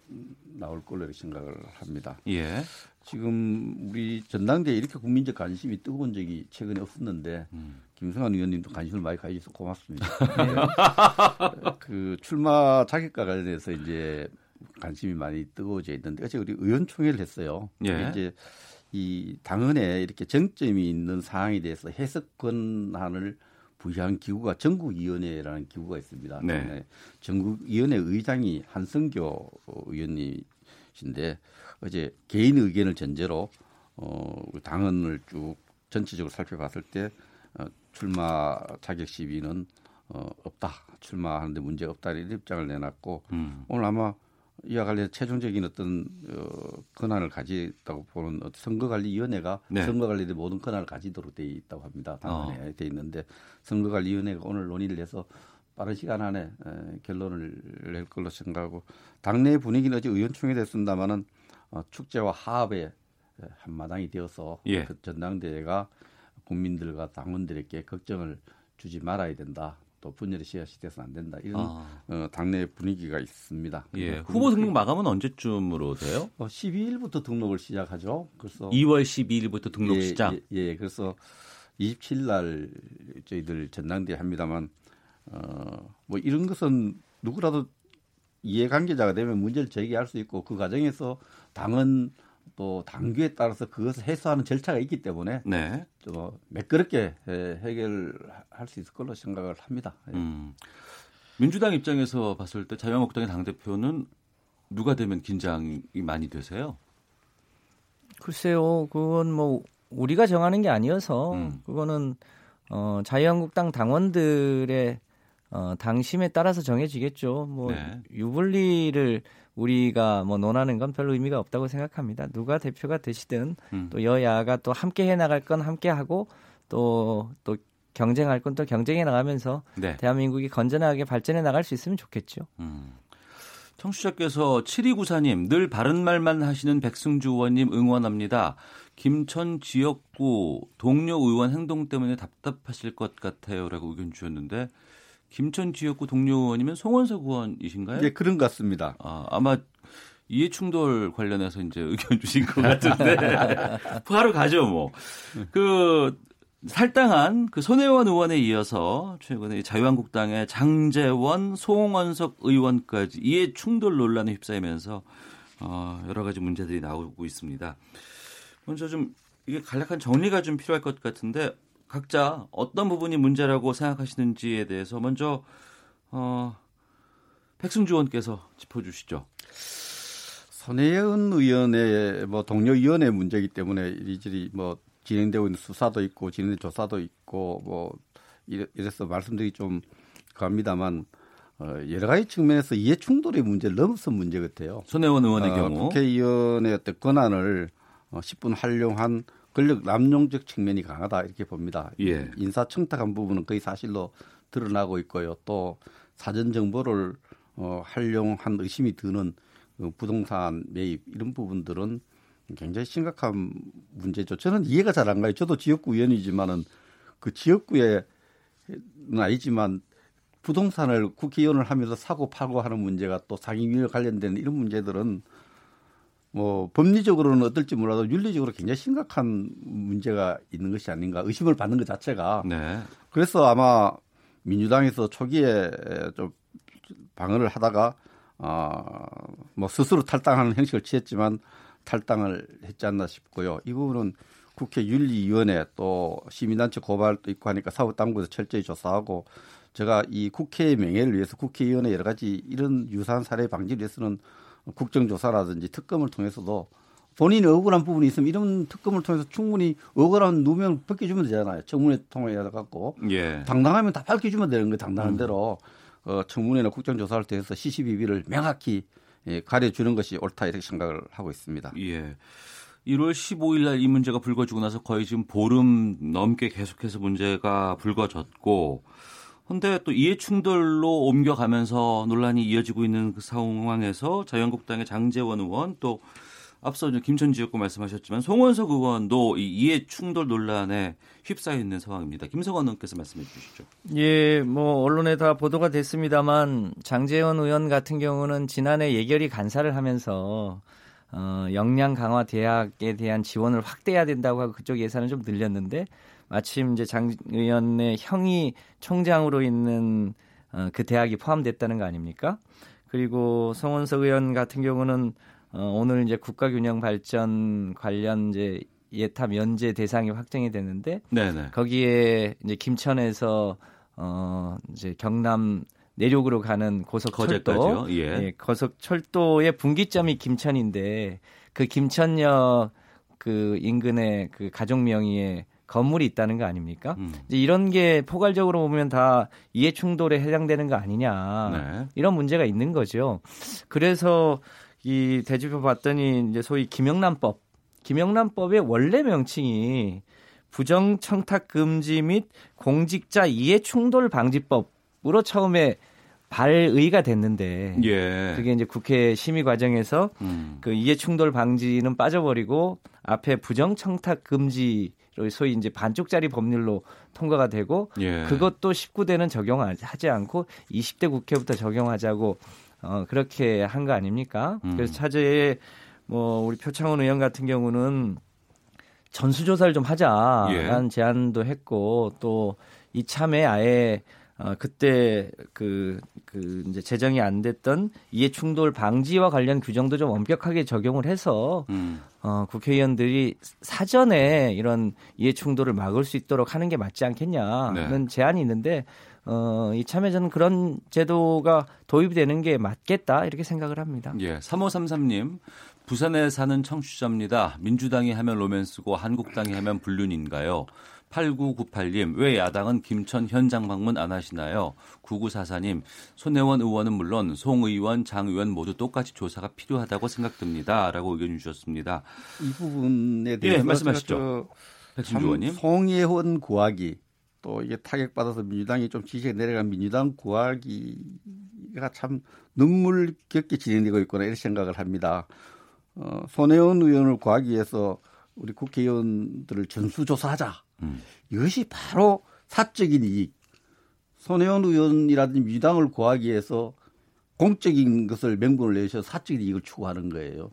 나올 걸로 생각을 합니다. 예. 지금 우리 전당대에 이렇게 국민적 관심이 뜨거운 적이 최근에 없었는데 음. 김성환 의원님도 관심을 많이 가지셔서 고맙습니다. 네. (laughs) 그 출마 자격과 관련해서 이제 관심이 많이 뜨거워져 있는데 어제 우리 의원총회를 했어요. 예. 이제 이 당헌에 이렇게 정점이 있는 사항에 대해서 해석 권한을 부여한 기구가 전국위원회라는 기구가 있습니다. 네. 네. 전국위원회 의장이 한성교 의원님이신데 어제 개인 의견을 전제로 어, 당헌을 쭉 전체적으로 살펴봤을 때 어, 출마 자격 시비는 어, 없다. 출마하는데 문제가 없다. 이런 입장을 내놨고 음. 오늘 아마 이와 관련 최종적인 어떤 어, 권한을 가지다고 보는 선거관리위원회가 네. 선거관리의 모든 권한을 가지도록 돼 있다고 합니다. 당연에 어. 돼 있는데 선거관리위원회가 오늘 논의를 해서 빠른 시간 안에 에, 결론을 낼 걸로 생각하고 당내 분위기는 어제 의원총회 됐습니다마는 어, 축제와 화합의 한마당이 되어서 예. 그 전당대회가 국민들과 당원들에게 걱정을 주지 말아야 된다. 또 분열의 씨앗이 돼서는 안 된다. 이런 아. 어, 당내 분위기가 있습니다. 예. 후보 등록 마감은 언제쯤으로 돼요? 어, 12일부터 등록을 시작하죠. 그래서 2월 12일부터 등록 예, 시작. 예, 예, 그래서 27일 날 저희들 전당대회 합니다만 어, 뭐 이런 것은 누구라도 이해관계자가 되면 문제를 제기할 수 있고 그 과정에서 당은 또 당규에 따라서 그것을 해소하는 절차가 있기 때문에 네. 좀 매끄럽게 해결할 수 있을 걸로 생각을 합니다. 예. 음. 민주당 입장에서 봤을 때 자유한국당의 당 대표는 누가 되면 긴장이 많이 되세요? 글쎄요, 그건 뭐 우리가 정하는 게 아니어서 음. 그거는 어, 자유한국당 당원들의 어, 당심에 따라서 정해지겠죠. 뭐 네. 유불리를 우리가 뭐 논하는 건 별로 의미가 없다고 생각합니다. 누가 대표가 되시든 음. 또 여야가 또 함께 해 나갈 건 함께 하고 또또 또 경쟁할 건 또 경쟁해 나가면서 네. 대한민국이 건전하게 발전해 나갈 수 있으면 좋겠죠. 음. 청취자께서 7294님 늘 바른 말만 하시는 백승주 의원님 응원합니다. 김천 지역구 동료 의원 행동 때문에 답답하실 것 같아요 라고 의견 주셨는데 김천 지역구 동료 의원이면 송원석 의원이신가요? 네, 그런 것 같습니다. 아, 아마 이해 충돌 관련해서 이제 의견 주신 것 같은데 (laughs) 바로 가죠 뭐. 그 탈당한 그 손혜원 의원에 이어서 최근에 자유한국당의 장재원, 송원석 의원까지 이해 충돌 논란에 휩싸이면서 어, 여러 가지 문제들이 나오고 있습니다. 먼저 좀 이게 간략한 정리가 좀 필요할 것 같은데 각자 어떤 부분이 문제라고 생각하시는지에 대해서 먼저 어, 백승주 의원께서 짚어주시죠. 손혜연 의원의 뭐 동료 위원의 문제이기 때문에 이리저리 뭐 진행되고 있는 수사도 있고 진행 조사도 있고 뭐 이래서 말씀드리기 좀 그합니다만 어, 여러 가지 측면에서 이해 충돌의 문제를 넘어선 문제 같아요. 손혜원 의원의 어, 경우 국회의원의 어떤 권한을 어, 10분 활용한 권력 남용적 측면이 강하다 이렇게 봅니다. 예. 인사 청탁한 부분은 거의 사실로 드러나고 있고요. 또 사전 정보를 어, 활용한 의심이 드는 그 부동산 매입 이런 부분들은 굉장히 심각한 문제죠. 저는 이해가 잘 안 가요. 저도 지역구 의원이지만은 그 지역구에는 아니지만 부동산을 국회의원을 하면서 사고 팔고 하는 문제가 또 상임위와 관련된 이런 문제들은 뭐 법리적으로는 어떨지 몰라도 윤리적으로 굉장히 심각한 문제가 있는 것이 아닌가 의심을 받는 것 자체가 네. 그래서 아마 민주당에서 초기에 좀 방어를 하다가 어뭐 스스로 탈당하는 형식을 취했지만 탈당을 했지 않나 싶고요. 이 부분은 국회 윤리위원회 또 시민단체 고발도 있고 하니까 사법 당국에서 철저히 조사하고 제가 이 국회의 명예를 위해서 국회의원의 여러 가지 이런 유사한 사례 방지를 위해서는 국정조사라든지 특검을 통해서도 본인이 억울한 부분이 있으면 이런 특검을 통해서 충분히 억울한 누명 벗겨주면 되잖아요. 청문회 통해 갖고 예. 당당하면 다 밝혀주면 되는 거예요. 당당한 음. 대로 어, 청문회나 국정조사를 통해서 시시비비를 명확히 예, 가려주는 것이 옳다 이렇게 생각을 하고 있습니다. 예. 1월 15일 날 이 문제가 불거지고 나서 거의 지금 보름 넘게 계속해서 문제가 불거졌고 근데 또 이해 충돌로 옮겨가면서 논란이 이어지고 있는 그 상황에서 자유한국당의 장재원 의원 또 앞서 김천 지역구 말씀하셨지만 송원석 의원도 이 이해 충돌 논란에 휩싸여 있는 상황입니다. 김성원 의원께서 말씀해 주시죠. 예, 뭐 언론에 다 보도가 됐습니다만 장재원 의원 같은 경우는 지난해 예결위 간사를 하면서 어, 역량 강화 대학에 대한 지원을 확대해야 된다고 하고 그쪽 예산을 좀 늘렸는데 마침 이제 장 의원의 형이 총장으로 있는 어, 그 대학이 포함됐다는 거 아닙니까? 그리고 송원석 의원 같은 경우는 어, 오늘 이제 국가균형 발전 관련 이제 예타 면제 대상이 확정이 됐는데 네네. 거기에 이제 김천에서 어 이제 경남 내륙으로 가는 고속철도 예. 예, 고속철도의 분기점이 김천인데 그 김천역 그 인근에 그 가족 명의의 건물이 있다는 거 아닙니까? 음. 이제 이런 게 포괄적으로 보면 다 이해 충돌에 해당되는 거 아니냐 네. 이런 문제가 있는 거죠. 그래서 이 대지표 봤더니 이제 소위 김영란법, 김영란법의 원래 명칭이 부정 청탁 금지 및 공직자 이해 충돌 방지법으로 처음에 발의가 됐는데 예. 그게 이제 국회 심의 과정에서 음. 그 이해 충돌 방지는 빠져버리고 앞에 부정 청탁 금지 소위 이제 반쪽짜리 법률로 통과가 되고 예. 그것도 19대는 적용하지 않고 20대 국회부터 적용하자고 어 그렇게 한 거 아닙니까? 음. 그래서 차제에 뭐 우리 표창원 의원 같은 경우는 전수조사를 좀 하자라는 예. 제안도 했고 또 이참에 아예 어, 그때 그, 그, 이제 제정이 안 됐던 이해 충돌 방지와 관련 규정도 좀 엄격하게 적용을 해서, 음. 어, 국회의원들이 사전에 이런 이해 충돌을 막을 수 있도록 하는 게 맞지 않겠냐는 네. 제안이 있는데, 어, 이참에 저는 그런 제도가 도입이 되는 게 맞겠다, 이렇게 생각을 합니다. 예, 3533님. 부산에 사는 청취자입니다. 민주당이 하면 로맨스고 한국당이 하면 불륜인가요? 8998님, 왜 야당은 김천 현장 방문 안 하시나요? 9944님, 손혜원 의원은 물론 송 의원, 장 의원 모두 똑같이 조사가 필요하다고 생각됩니다. 라고 의견 주셨습니다. 이 부분에 대해서 예, 말씀하시죠. 백신주 의원님. 송혜원 구하기 또 이게 타격받아서 민주당이 좀 지지가 내려간 민주당 구하기가 참 눈물겹게 진행되고 있구나 이런 생각을 합니다. 어, 손혜원 의원을 구하기 위해서 우리 국회의원들을 전수조사하자. 음. 이것이 바로 사적인 이익. 손혜원 의원이라든지 민주당을 구하기 위해서 공적인 것을 명분을 내셔서 사적인 이익을 추구하는 거예요.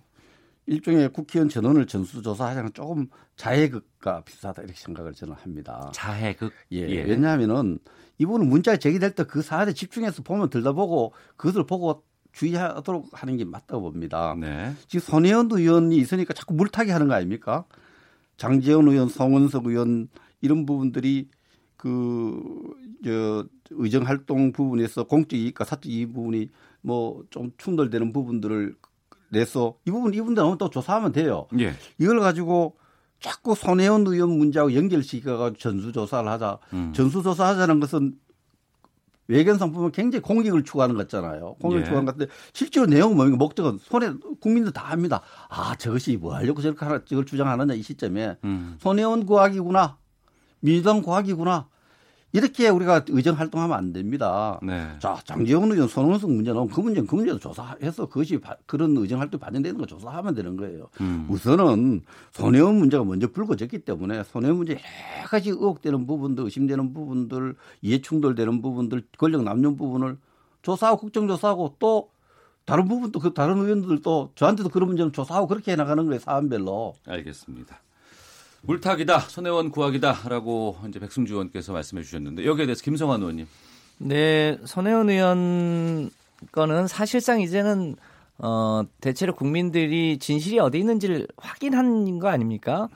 일종의 국회의원 전원을 전수조사하자는 조금 자해극과 비슷하다 이렇게 생각을 저는 합니다. 자해극? 예. 예. 왜냐하면은 이분은 문자가 제기될 때 그 사안에 집중해서 보면 들다보고 그것을 보고 주의하도록 하는 게 맞다고 봅니다. 네. 지금 손혜원 의원이 있으니까 자꾸 물타기 하는 거 아닙니까? 장재원 의원, 성원석 의원 이런 부분들이 그저 의정 활동 부분에서 공적 이익과 사적 이익 부분이 뭐 좀 충돌되는 부분들을 내서 이 부분 이분들은 또 조사하면 돼요. 예. 이걸 가지고 자꾸 손혜원 의원 문제하고 연결시켜가지고 전수조사를 하자. 음. 전수조사하자는 것은 외견상 보면 굉장히 공익을 추구하는 것 같잖아요. 공익을 예. 추구하는 것 같은데 실제로 내용은 뭡니까? 목적은 손해 국민들 다 압니다. 아 저것이 뭐 하려고 저렇게 하나 저걸 주장하느냐 이 시점에 음. 손해원 구하기구나 민주당 구하기구나 이렇게 우리가 의정 활동하면 안 됩니다. 네. 자, 장재원 의원, 손원석 문제 나오면 그 문제는 그 문제도 조사해서 그것이 바, 그런 의정 활동 반영되는 거 조사하면 되는 거예요. 음. 우선은 손해원 문제가 먼저 불거졌기 때문에 손해원 문제 여러 가지 의혹되는 부분들, 의심되는 부분들, 이해 충돌되는 부분들, 권력 남용 부분을 조사하고 국정조사하고 또 다른 부분도 그 다른 의원들도 저한테도 그런 문제는 조사하고 그렇게 해 나가는 거예요 사안별로. 알겠습니다. 물타기다, 손해원 구하기다라고 이제 백승주 의원께서 말씀해 주셨는데 여기에 대해서 김성환 의원님. 네, 손해원 의원 거는 사실상 이제는 어, 대체로 국민들이 진실이 어디 있는지를 확인한 거 아닙니까?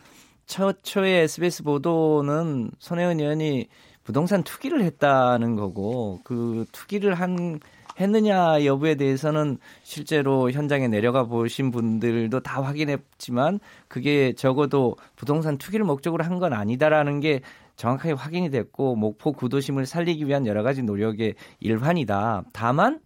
처초에 SBS 보도는 손혜원 의원이 부동산 투기를 했다는 거고 그 투기를 한 했느냐 여부에 대해서는 실제로 현장에 내려가 보신 분들도 다 확인했지만 그게 적어도 부동산 투기를 목적으로 한 건 아니다라는 게 정확하게 확인이 됐고 목포 구도심을 살리기 위한 여러 가지 노력의 일환이다. 다만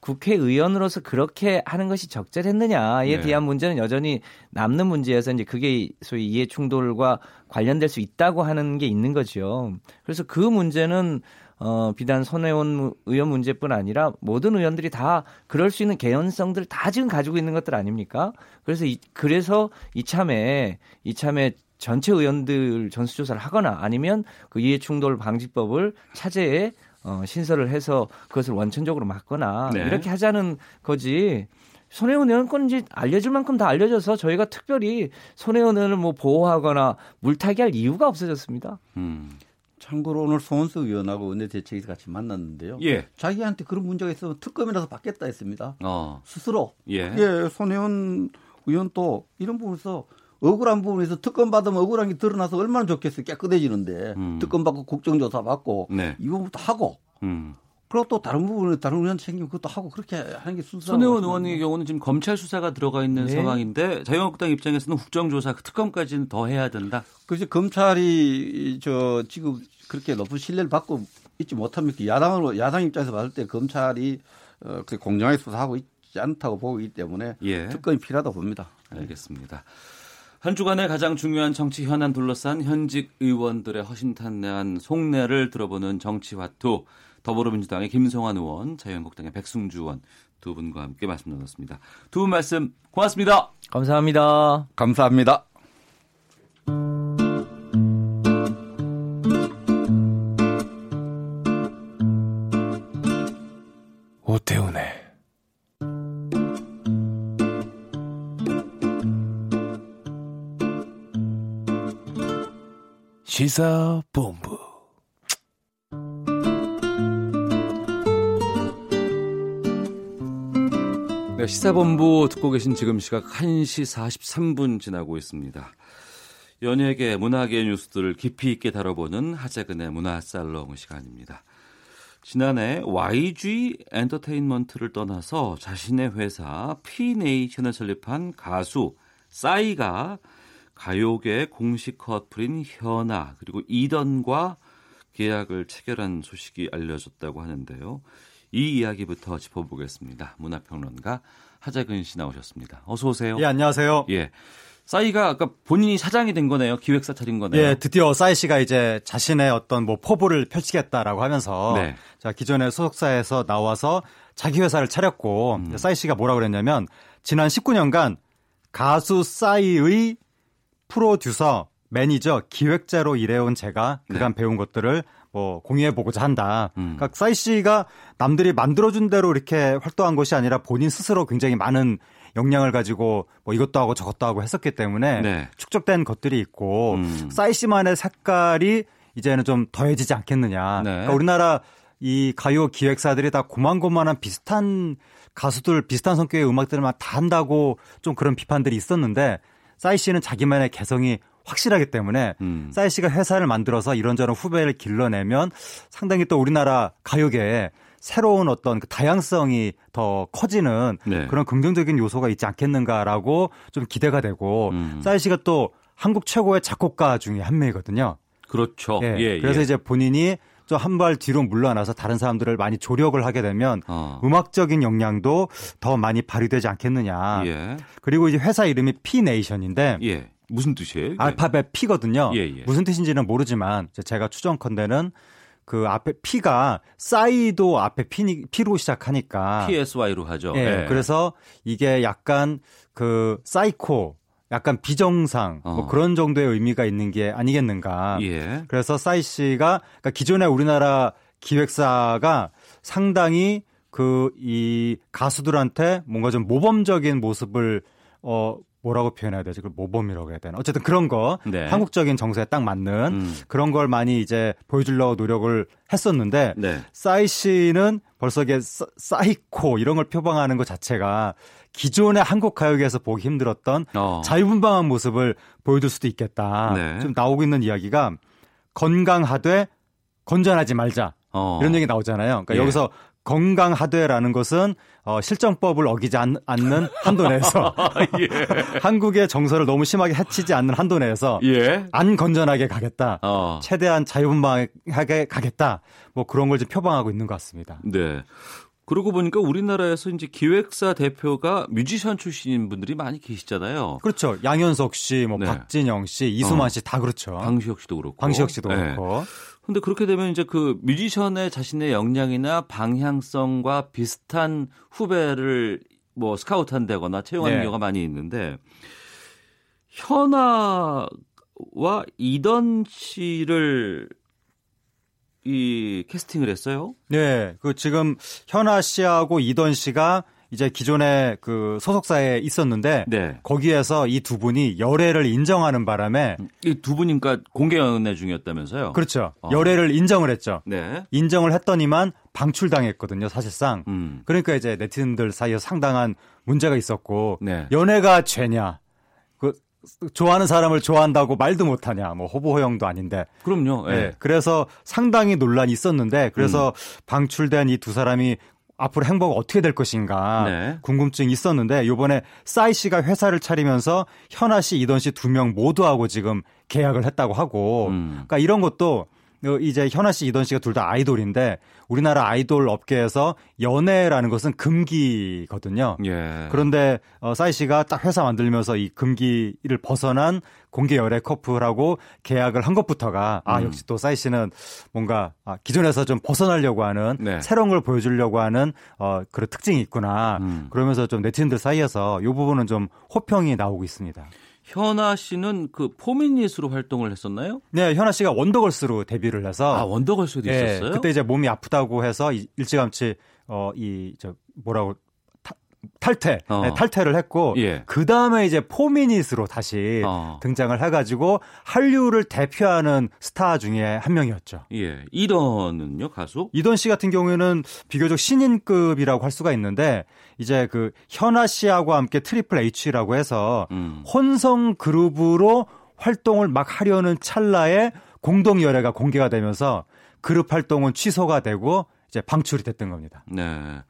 국회의원으로서 그렇게 하는 것이 적절했느냐에 네. 대한 문제는 여전히 남는 문제여서 이제 그게 소위 이해 충돌과 관련될 수 있다고 하는 게 있는 거죠. 그래서 그 문제는 어, 비단 손혜원 의원 문제뿐 아니라 모든 의원들이 다 그럴 수 있는 개연성들 다 지금 가지고 있는 것들 아닙니까? 그래서 이, 그래서 이참에 이참에 전체 의원들 전수조사를 하거나 아니면 그 이해충돌 방지법을 차제에 어, 신설을 해서 그것을 원천적으로 막거나 네. 이렇게 하자는 거지. 손해원 의원 건 이제 알려줄 만큼 다 알려져서 저희가 특별히 손해원 의원을 뭐 보호하거나 물타기할 이유가 없어졌습니다. 음. 참고로 오늘 송원석 의원하고 원내대책위 같이 만났는데요. 예. 자기한테 그런 문제가 있으면 특검이라서 받겠다 했습니다. 어. 스스로. 예. 예. 손혜원 의원 또 이런 부분에서 억울한 부분에서 특검 받으면 억울한 게 드러나서 얼마나 좋겠어요. 깨끗해지는데 음. 특검 받고 국정조사 받고 네. 이 부분부터 하고 음. 그리고 또 다른 부분은 다른 의원 챙기면 그것도 하고 그렇게 하는 게 순서. 손혜원 의원의 경우는 지금 검찰 수사가 들어가 있는 네. 상황인데 자유한국당 입장에서는 국정조사 그 특검까지는 더 해야 된다. 그래서 검찰이 저 지금 그렇게 높은 신뢰를 받고 있지 못합니까? 야당으로 야당 입장에서 봤을 때 검찰이 어, 그 공정하게 수사하고 있지 않다고 보기 때문에 예. 특검이 필요하다 고 봅니다. 알겠습니다. 한 주간의 가장 중요한 정치 현안 둘러싼 현직 의원들의 허심탄회한 속내를 들어보는 정치화투 더불어민주당의 김성환 의원, 자유한국당의 백승주 의원 두 분과 함께 말씀 나눴습니다. 두 분 말씀 고맙습니다. 감사합니다. 감사합니다. 오태훈의 시사본부 네, 시사본부 듣고 계신 지금 시각 1시 43분 지나고 있습니다. 연예계, 문화계 뉴스들을 깊이 있게 다뤄보는 하재근의 문화살롱 시간입니다. 지난해 YG 엔터테인먼트를 떠나서 자신의 회사 피네이션을 설립한 가수 싸이가 가요계 공식 커플인 현아 그리고 이던과 계약을 체결한 소식이 알려졌다고 하는데요. 이 이야기부터 짚어보겠습니다. 문화평론가 하재근 씨 나오셨습니다. 어서 오세요. 예, 안녕하세요. 예. 싸이가 아까 본인이 사장이 된 거네요. 기획사 차린 거네요. 예, 드디어 싸이 씨가 이제 자신의 어떤 뭐 포부를 펼치겠다라고 하면서 네. 자, 기존의 소속사에서 나와서 자기 회사를 차렸고 음. 싸이 씨가 뭐라 그랬냐면 지난 19년간 가수 싸이의 프로듀서, 매니저, 기획자로 일해온 제가 그간 네. 배운 것들을 뭐 공유해 보고자 한다. 음. 그러니까 싸이 씨가 남들이 만들어준 대로 이렇게 활동한 것이 아니라 본인 스스로 굉장히 많은 역량을 가지고 뭐 이것도 하고 저것도 하고 했었기 때문에 네. 축적된 것들이 있고 음. 싸이 씨만의 색깔이 이제는 좀 더해지지 않겠느냐. 네. 그러니까 우리나라 이 가요 기획사들이 다 고만고만한 비슷한 가수들 비슷한 성격의 음악들만 다 한다고 좀 그런 비판들이 있었는데 싸이 씨는 자기만의 개성이 확실하기 때문에 음. 싸이 씨가 회사를 만들어서 이런저런 후배를 길러내면 상당히 또 우리나라 가요계에 새로운 어떤 그 다양성이 더 커지는 네. 그런 긍정적인 요소가 있지 않겠는가라고 좀 기대가 되고 음. 싸이 씨가 또 한국 최고의 작곡가 중에 한 명이거든요. 그렇죠. 예. 예 그래서 예. 이제 본인이 좀한발 뒤로 물러나서 다른 사람들을 많이 조력을 하게 되면 어. 음악적인 역량도 더 많이 발휘되지 않겠느냐. 예. 그리고 이제 회사 이름이 P NATION인데 예. 무슨 뜻이에요? 알파벳 P거든요. 예, 예. 무슨 뜻인지는 모르지만 제가 추정컨대는 그 앞에 P가 싸이도 앞에 P, P로 시작하니까 PSY로 하죠. 예. 네. 그래서 이게 약간 그 사이코 약간 비정상 뭐 어. 뭐 그런 정도의 의미가 있는 게 아니겠는가. 예. 그래서 싸이 씨가 그러니까 기존에 우리나라 기획사가 상당히 그 이 가수들한테 뭔가 좀 모범적인 모습을 어 뭐라고 표현해야 되지? 그 모범이라고 해야 되나? 어쨌든 그런 거 네. 한국적인 정서에 딱 맞는 음. 그런 걸 많이 이제 보여주려고 노력을 했었는데 네. 싸이 씨는 벌써 이게 사이코 이런 걸 표방하는 것 자체가 기존의 한국 가요계에서 보기 힘들었던 어. 자유분방한 모습을 보여줄 수도 있겠다. 네. 좀 나오고 있는 이야기가 건강하되 건전하지 말자. 어. 이런 얘기 나오잖아요. 그러니까 예. 여기서 건강하되라는 것은 어, 실정법을 어기지 않, 는 한도 내에서 (laughs) 예. (laughs) 한국의 정서를 너무 심하게 해치지 않는 한도 내에서 예. 안 건전하게 가겠다. 어. 최대한 자유분방하게 가겠다. 뭐 그런 걸 좀 표방하고 있는 것 같습니다. 네. 그러고 보니까 우리나라에서 이제 기획사 대표가 뮤지션 출신인 분들이 많이 계시잖아요. 그렇죠. 양현석 씨, 뭐 네. 박진영 씨, 이수만 어. 씨다 그렇죠. 광시혁 씨도 그렇고. 광시혁 씨도 네. 그렇고. 근데 그렇게 되면 이제 그 뮤지션의 자신의 역량이나 방향성과 비슷한 후배를 뭐 스카우트 한다거나 채용하는 네. 경우가 많이 있는데 현아와 이던 씨를 이 캐스팅을 했어요? 네. 그 지금 현아 씨하고 이던 씨가 이제 기존에 그 소속사에 있었는데 네. 거기에서 이 두 분이 열애를 인정하는 바람에 이 두 분이니까 공개 연애 중이었다면서요? 그렇죠. 어. 열애를 인정을 했죠. 네. 인정을 했더니만 방출당했거든요, 사실상. 음. 그러니까 이제 네티즌들 사이에 상당한 문제가 있었고 네. 연애가 죄냐? 그 좋아하는 사람을 좋아한다고 말도 못하냐, 뭐 호보 호영도 아닌데. 그럼요. 예. 네. 그래서 상당히 논란이 있었는데 그래서 음. 방출된 이 두 사람이 앞으로 행보가 어떻게 될 것인가 네. 궁금증이 있었는데 요번에 싸이 씨가 회사를 차리면서 현아 씨, 이던 씨 두 명 모두하고 지금 계약을 했다고 하고 음. 그러니까 이런 것도 어, 이제 현아 씨, 이던 씨가 둘 다 아이돌인데 우리나라 아이돌 업계에서 연애라는 것은 금기거든요. 예. 그런데 어, 싸이 씨가 딱 회사 만들면서 이 금기를 벗어난 공개 열애 커플하고 계약을 한 것부터가 아 음. 역시 또 싸이 씨는 뭔가 아, 기존에서 좀 벗어나려고 하는 네. 새로운 걸 보여주려고 하는 어 그런 특징이 있구나. 음. 그러면서 좀 네티즌들 사이에서 이 부분은 좀 호평이 나오고 있습니다. 현아 씨는 그 포미닛으로 활동을 했었나요? 네, 현아 씨가 원더걸스로 데뷔를 해서 아 원더걸스도 네, 있었어요. 그때 이제 몸이 아프다고 해서 일찌감치 어이 저 뭐라고 탈퇴, 어. 네, 탈퇴를 했고 예. 그 다음에 이제 포미닛으로 다시 어. 등장을 해가지고 한류를 대표하는 스타 중에 한 명이었죠. 예, 이던은요 가수? 이던 씨 같은 경우에는 비교적 신인급이라고 할 수가 있는데 이제 그 현아 씨하고 함께 Triple H라고 해서 음. 혼성 그룹으로 활동을 막 하려는 찰나에 공동 열애가 공개가 되면서 그룹 활동은 취소가 되고 이제 방출이 됐던 겁니다. 네.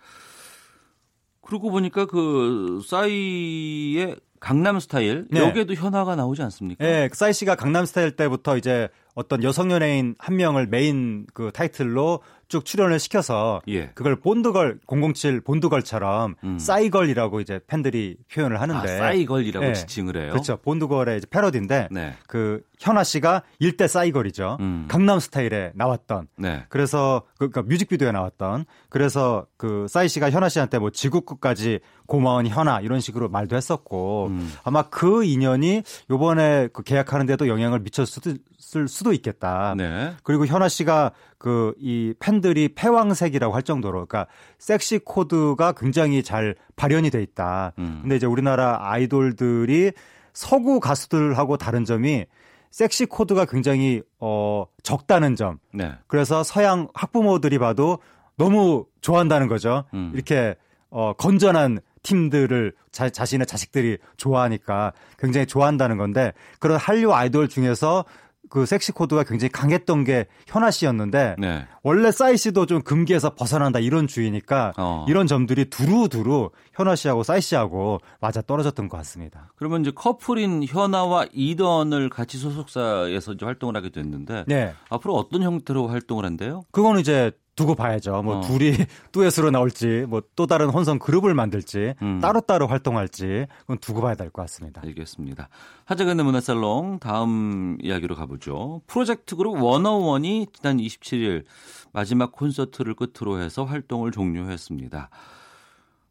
그러고 보니까 그 싸이의 강남 스타일 네. 여기에도 현아가 나오지 않습니까? 네, 싸이 씨가 강남 스타일 때부터 이제 어떤 여성 연예인 한 명을 메인 그 타이틀로 쭉 출연을 시켜서 예. 그걸 본드걸 007 본드걸처럼 음. 싸이걸이라고 이제 팬들이 표현을 하는데 아, 싸이걸이라고 네. 지칭을 해요. 그렇죠. 본드걸의 이제 패러디인데 네. 그 현아 씨가 일대 싸이걸이죠. 음. 강남 스타일에 나왔던. 네. 그래서 그, 그러니까 뮤직비디오에 나왔던. 그래서 그 싸이 씨가 현아 씨한테 뭐 지구끝까지 고마운 현아 이런 식으로 말도 했었고 음. 아마 그 인연이 요번에 그 계약하는데도 영향을 미쳤을 수도 있겠다. 네. 그리고 현아 씨가 그 이 팬들이 패왕색이라고 할 정도로 그러니까 섹시 코드가 굉장히 잘 발현이 돼 있다. 음. 근데 이제 우리나라 아이돌들이 서구 가수들하고 다른 점이 섹시 코드가 굉장히 어 적다는 점. 네. 그래서 서양 학부모들이 봐도 너무 좋아한다는 거죠. 음. 이렇게 어 건전한 팀들을 자, 자신의 자식들이 좋아하니까 굉장히 좋아한다는 건데 그런 한류 아이돌 중에서 그 섹시 코드가 굉장히 강했던 게 현아 씨였는데 네. 원래 싸이 씨도 좀 금기에서 벗어난다 이런 주의니까 어. 이런 점들이 두루두루 현아 씨하고 싸이 씨하고 맞아 떨어졌던 것 같습니다. 그러면 이제 커플인 현아와 이던을 같이 소속사에서 이제 활동을 하게 됐는데 네. 앞으로 어떤 형태로 활동을 한대요? 그거는 이제 두고 봐야죠. 뭐 어. 둘이 (laughs) 듀엣으로 나올지 뭐 또 다른 혼성 그룹을 만들지 음. 따로따로 활동할지 그건 두고 봐야 될 것 같습니다. 알겠습니다. 하재근의 문화살롱 다음 이야기로 가보죠. 프로젝트 그룹 워너원이 지난 27일 마지막 콘서트를 끝으로 해서 활동을 종료했습니다.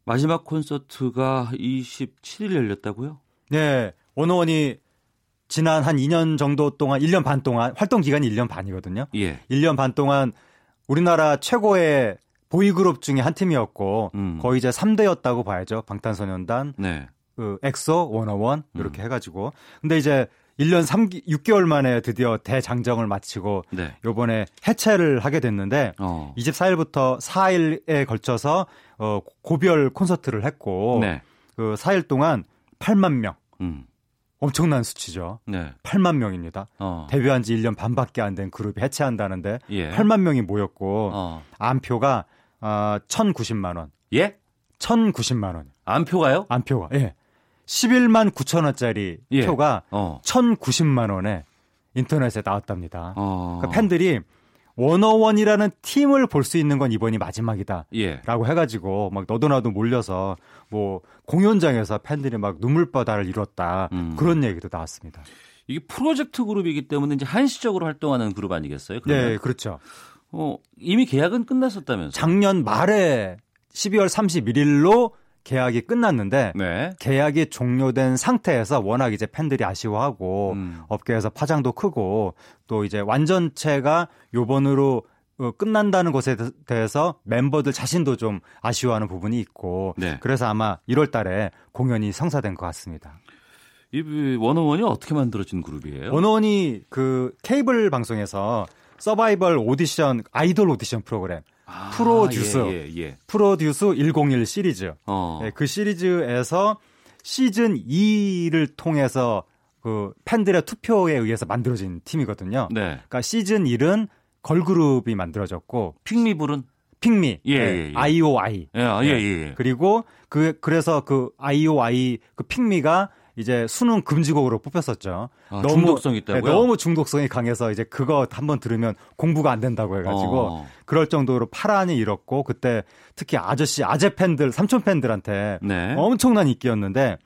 마지막 콘서트가 27일 열렸다고요? 네. 워너원이 지난 한 2년 정도 동안 1년 반 동안 활동 기간이 1년 반이거든요. 예. 1년 반 동안 우리나라 최고의 보이그룹 중에 한 팀이었고 음. 거의 이제 3대였다고 봐야죠. 방탄소년단, 네. 그 엑소, 워너원 이렇게 음. 해가지고 근데 이제 1년 3 6개월 만에 드디어 대장정을 마치고 네. 요번에 해체를 하게 됐는데 어. 24일부터 4일에 걸쳐서 어 고별 콘서트를 했고 네. 그 4일 동안 8만 명 음. 엄청난 수치죠. 네. 8만 명입니다. 어. 데뷔한 지 1년 반밖에 안 된 그룹이 해체한다는데 예. 8만 명이 모였고 어. 암표가 어, 1,090만 원. 예? 1,090만 원. 안표가요? 안표가. 예. 11만 9천 원짜리 예. 표가 어. 1,090만 원에 인터넷에 나왔답니다. 어. 그러니까 팬들이 원어원이라는 팀을 볼 수 있는 건 이번이 마지막이다. 예. 라고 해가지고 막 너도 나도 몰려서 뭐 공연장에서 팬들이 막 눈물바다를 이뤘다. 음. 그런 얘기도 나왔습니다. 이게 프로젝트 그룹이기 때문에 이제 한시적으로 활동하는 그룹 아니겠어요? 그러면? 네, 그렇죠. 어, 이미 계약은 끝났었다면서 작년 말에 12월 31일로 계약이 끝났는데 네. 계약이 종료된 상태에서 워낙 이제 팬들이 아쉬워하고 음. 업계에서 파장도 크고 또 이제 완전체가 요번으로 어, 끝난다는 것에 대해서 멤버들 자신도 좀 아쉬워하는 부분이 있고 네. 그래서 아마 1월 달에 공연이 성사된 것 같습니다. 이 원어원이 어떻게 만들어진 그룹이에요? 원어원이 그 케이블 방송에서 서바이벌 오디션 아이돌 오디션 프로그램 아, Produce 예, 예, 예. Produce 101 시리즈 어. 네, 그 시리즈에서 시즌 2를 통해서 그그 팬들의 투표에 의해서 만들어진 팀이거든요. 네. 그러니까 시즌 1은 걸그룹이 만들어졌고 Pick Me 부른 Pick Me, 예, 네. 예, 예. IOI. 예, 아, 예, 예, 예. 그리고 그 그래서 그 IOI 그 Pick Me가 이제 수능 금지곡으로 뽑혔었죠. 아, 너무 중독성 있다고요? 네, 너무 중독성이 강해서 이제 그거 한번 들으면 공부가 안 된다고 해가지고 어. 그럴 정도로 파란이 일었고 그때 특히 아저씨 아재 팬들 삼촌 팬들한테 네. 엄청난 인기였는데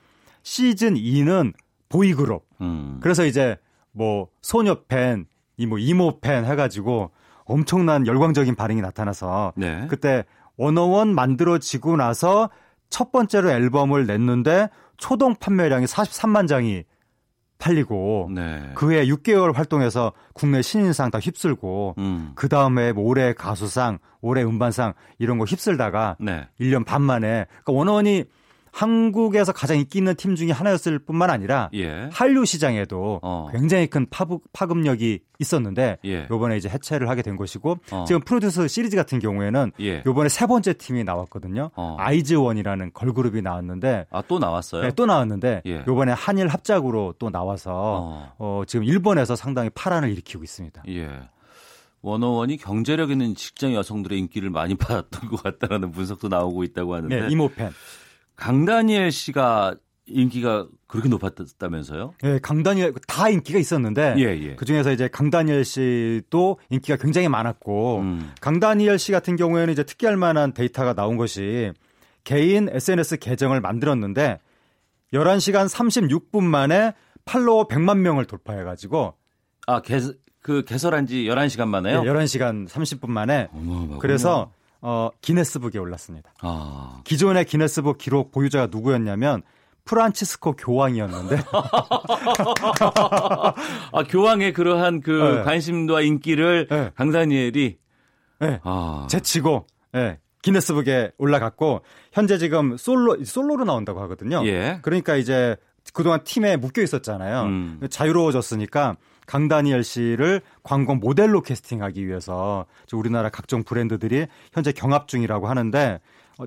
시즌 2는 보이그룹. 음. 그래서 이제 뭐 소녀 팬, 이뭐 이모 팬 해가지고 엄청난 열광적인 반응이 나타나서 네. 그때 원어원 만들어지고 나서 첫 번째로 앨범을 냈는데 초동 판매량이 43만 장이 팔리고 네. 그해 6개월 활동해서 국내 신인상 다 휩쓸고 음. 그 다음에 뭐 올해 가수상, 올해 음반상 이런 거 휩쓸다가 네. 1년 반 만에 그러니까 원어원이 한국에서 가장 인기 있는 팀 중에 하나였을 뿐만 아니라 예. 한류 시장에도 어. 굉장히 큰 파급, 파급력이 있었는데 예. 요번에 이제 해체를 하게 된 것이고 어. 지금 프로듀스 시리즈 같은 경우에는 예. 요번에 세 번째 팀이 나왔거든요. 어. 아이즈원이라는 걸그룹이 나왔는데 아 또 나왔어요? 네, 또 나왔는데 예. 요번에 한일 합작으로 또 나와서 어. 어, 지금 일본에서 상당히 파란을 일으키고 있습니다. 예. 원어원이 경제력 있는 직장 여성들의 인기를 많이 (laughs) 받았던 것 같다라는 분석도 나오고 있다고 하는데 네, 이모팬. 강다니엘 씨가 인기가 그렇게 높았다면서요? 예, 강다니엘 다 인기가 있었는데 예, 예. 그 중에서 이제 강다니엘 씨도 인기가 굉장히 많았고 음. 강다니엘 씨 같은 경우에는 이제 특이할 만한 데이터가 나온 것이 개인 SNS 계정을 만들었는데 11시간 36분 만에 팔로워 100만 명을 돌파해 가지고 아, 개, 그 개설한 지 11시간 만에요? 네, 11시간 30분 만에. 어마어마하군요. 그래서 어, 기네스북에 올랐습니다. 아. 기존의 기네스북 기록 보유자가 누구였냐면 프란치스코 교황이었는데. (laughs) 아, 교황의 그러한 그 네. 관심과 인기를 네. 강다니엘이 네. 아. 제치고 네. 기네스북에 올라갔고 현재 지금 솔로 솔로로 나온다고 하거든요. 예. 그러니까 이제 그동안 팀에 묶여 있었잖아요. 음. 자유로워졌으니까 강다니엘 씨를 광고 모델로 캐스팅하기 위해서 우리나라 각종 브랜드들이 현재 경합 중이라고 하는데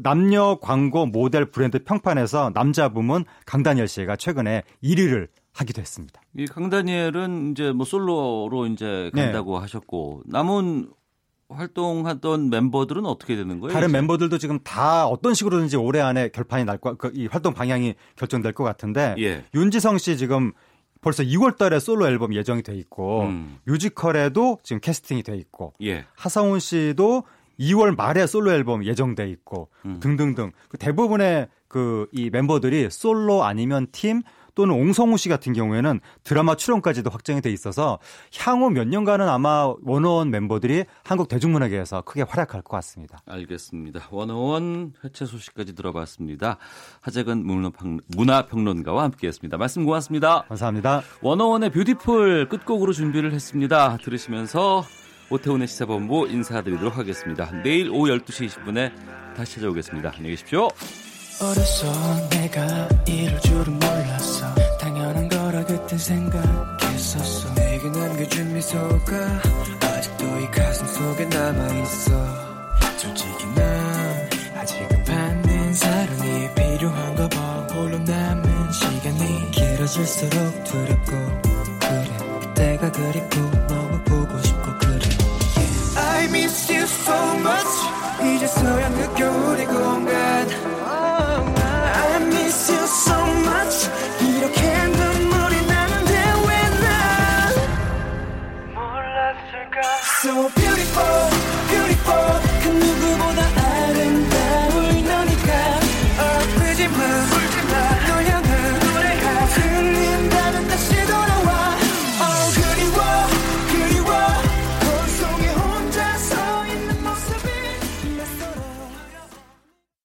남녀 광고 모델 브랜드 평판에서 남자 부문 강다니엘 씨가 최근에 1위를 하기도 했습니다. 이 강다니엘은 이제 뭐 솔로로 이제 네. 간다고 네. 하셨고 남은 활동하던 멤버들은 어떻게 되는 거예요? 다른 이제? 멤버들도 지금 다 어떤 식으로든지 올해 안에 결판이 날 거, 그, 이 활동 방향이 결정될 것 같은데 예. 윤지성 씨 지금 벌써 2월 달에 솔로 앨범 예정이 돼 있고 음. 뮤지컬에도 지금 캐스팅이 돼 있고 예. 하성훈 씨도 2월 말에 솔로 앨범 예정돼 있고 음. 등등등 그 대부분의 그 이 멤버들이 솔로 아니면 팀 또는 옹성우 씨 같은 경우에는 드라마 출연까지도 확정이 돼 있어서 향후 몇 년간은 아마 원어원 멤버들이 한국 대중문화계에서 크게 활약할 것 같습니다. 알겠습니다. 원어원 해체 소식까지 들어봤습니다. 하재근 문화평론가와 함께했습니다. 말씀 고맙습니다. 감사합니다. 원어원의 뷰티풀 끝곡으로 준비를 했습니다. 들으시면서 오태훈의 시사본부 인사드리도록 하겠습니다. 내일 오후 12시 20분에 다시 찾아오겠습니다. 안녕히 계십시오. 어려서 내가 이럴 줄은 몰랐어. 당연한 거라 그땐 생각했었어. 내게 남겨준 미소가 아직도 이 가슴 속에 남아있어. 솔직히 난 아직은 받는 사랑이 필요한가 봐. 홀로 남은 시간이 길어질수록 두렵고 그래. 때가 그립고 너무 보고 싶고 그래. I miss you so much. 이제서야 느껴 우리 공간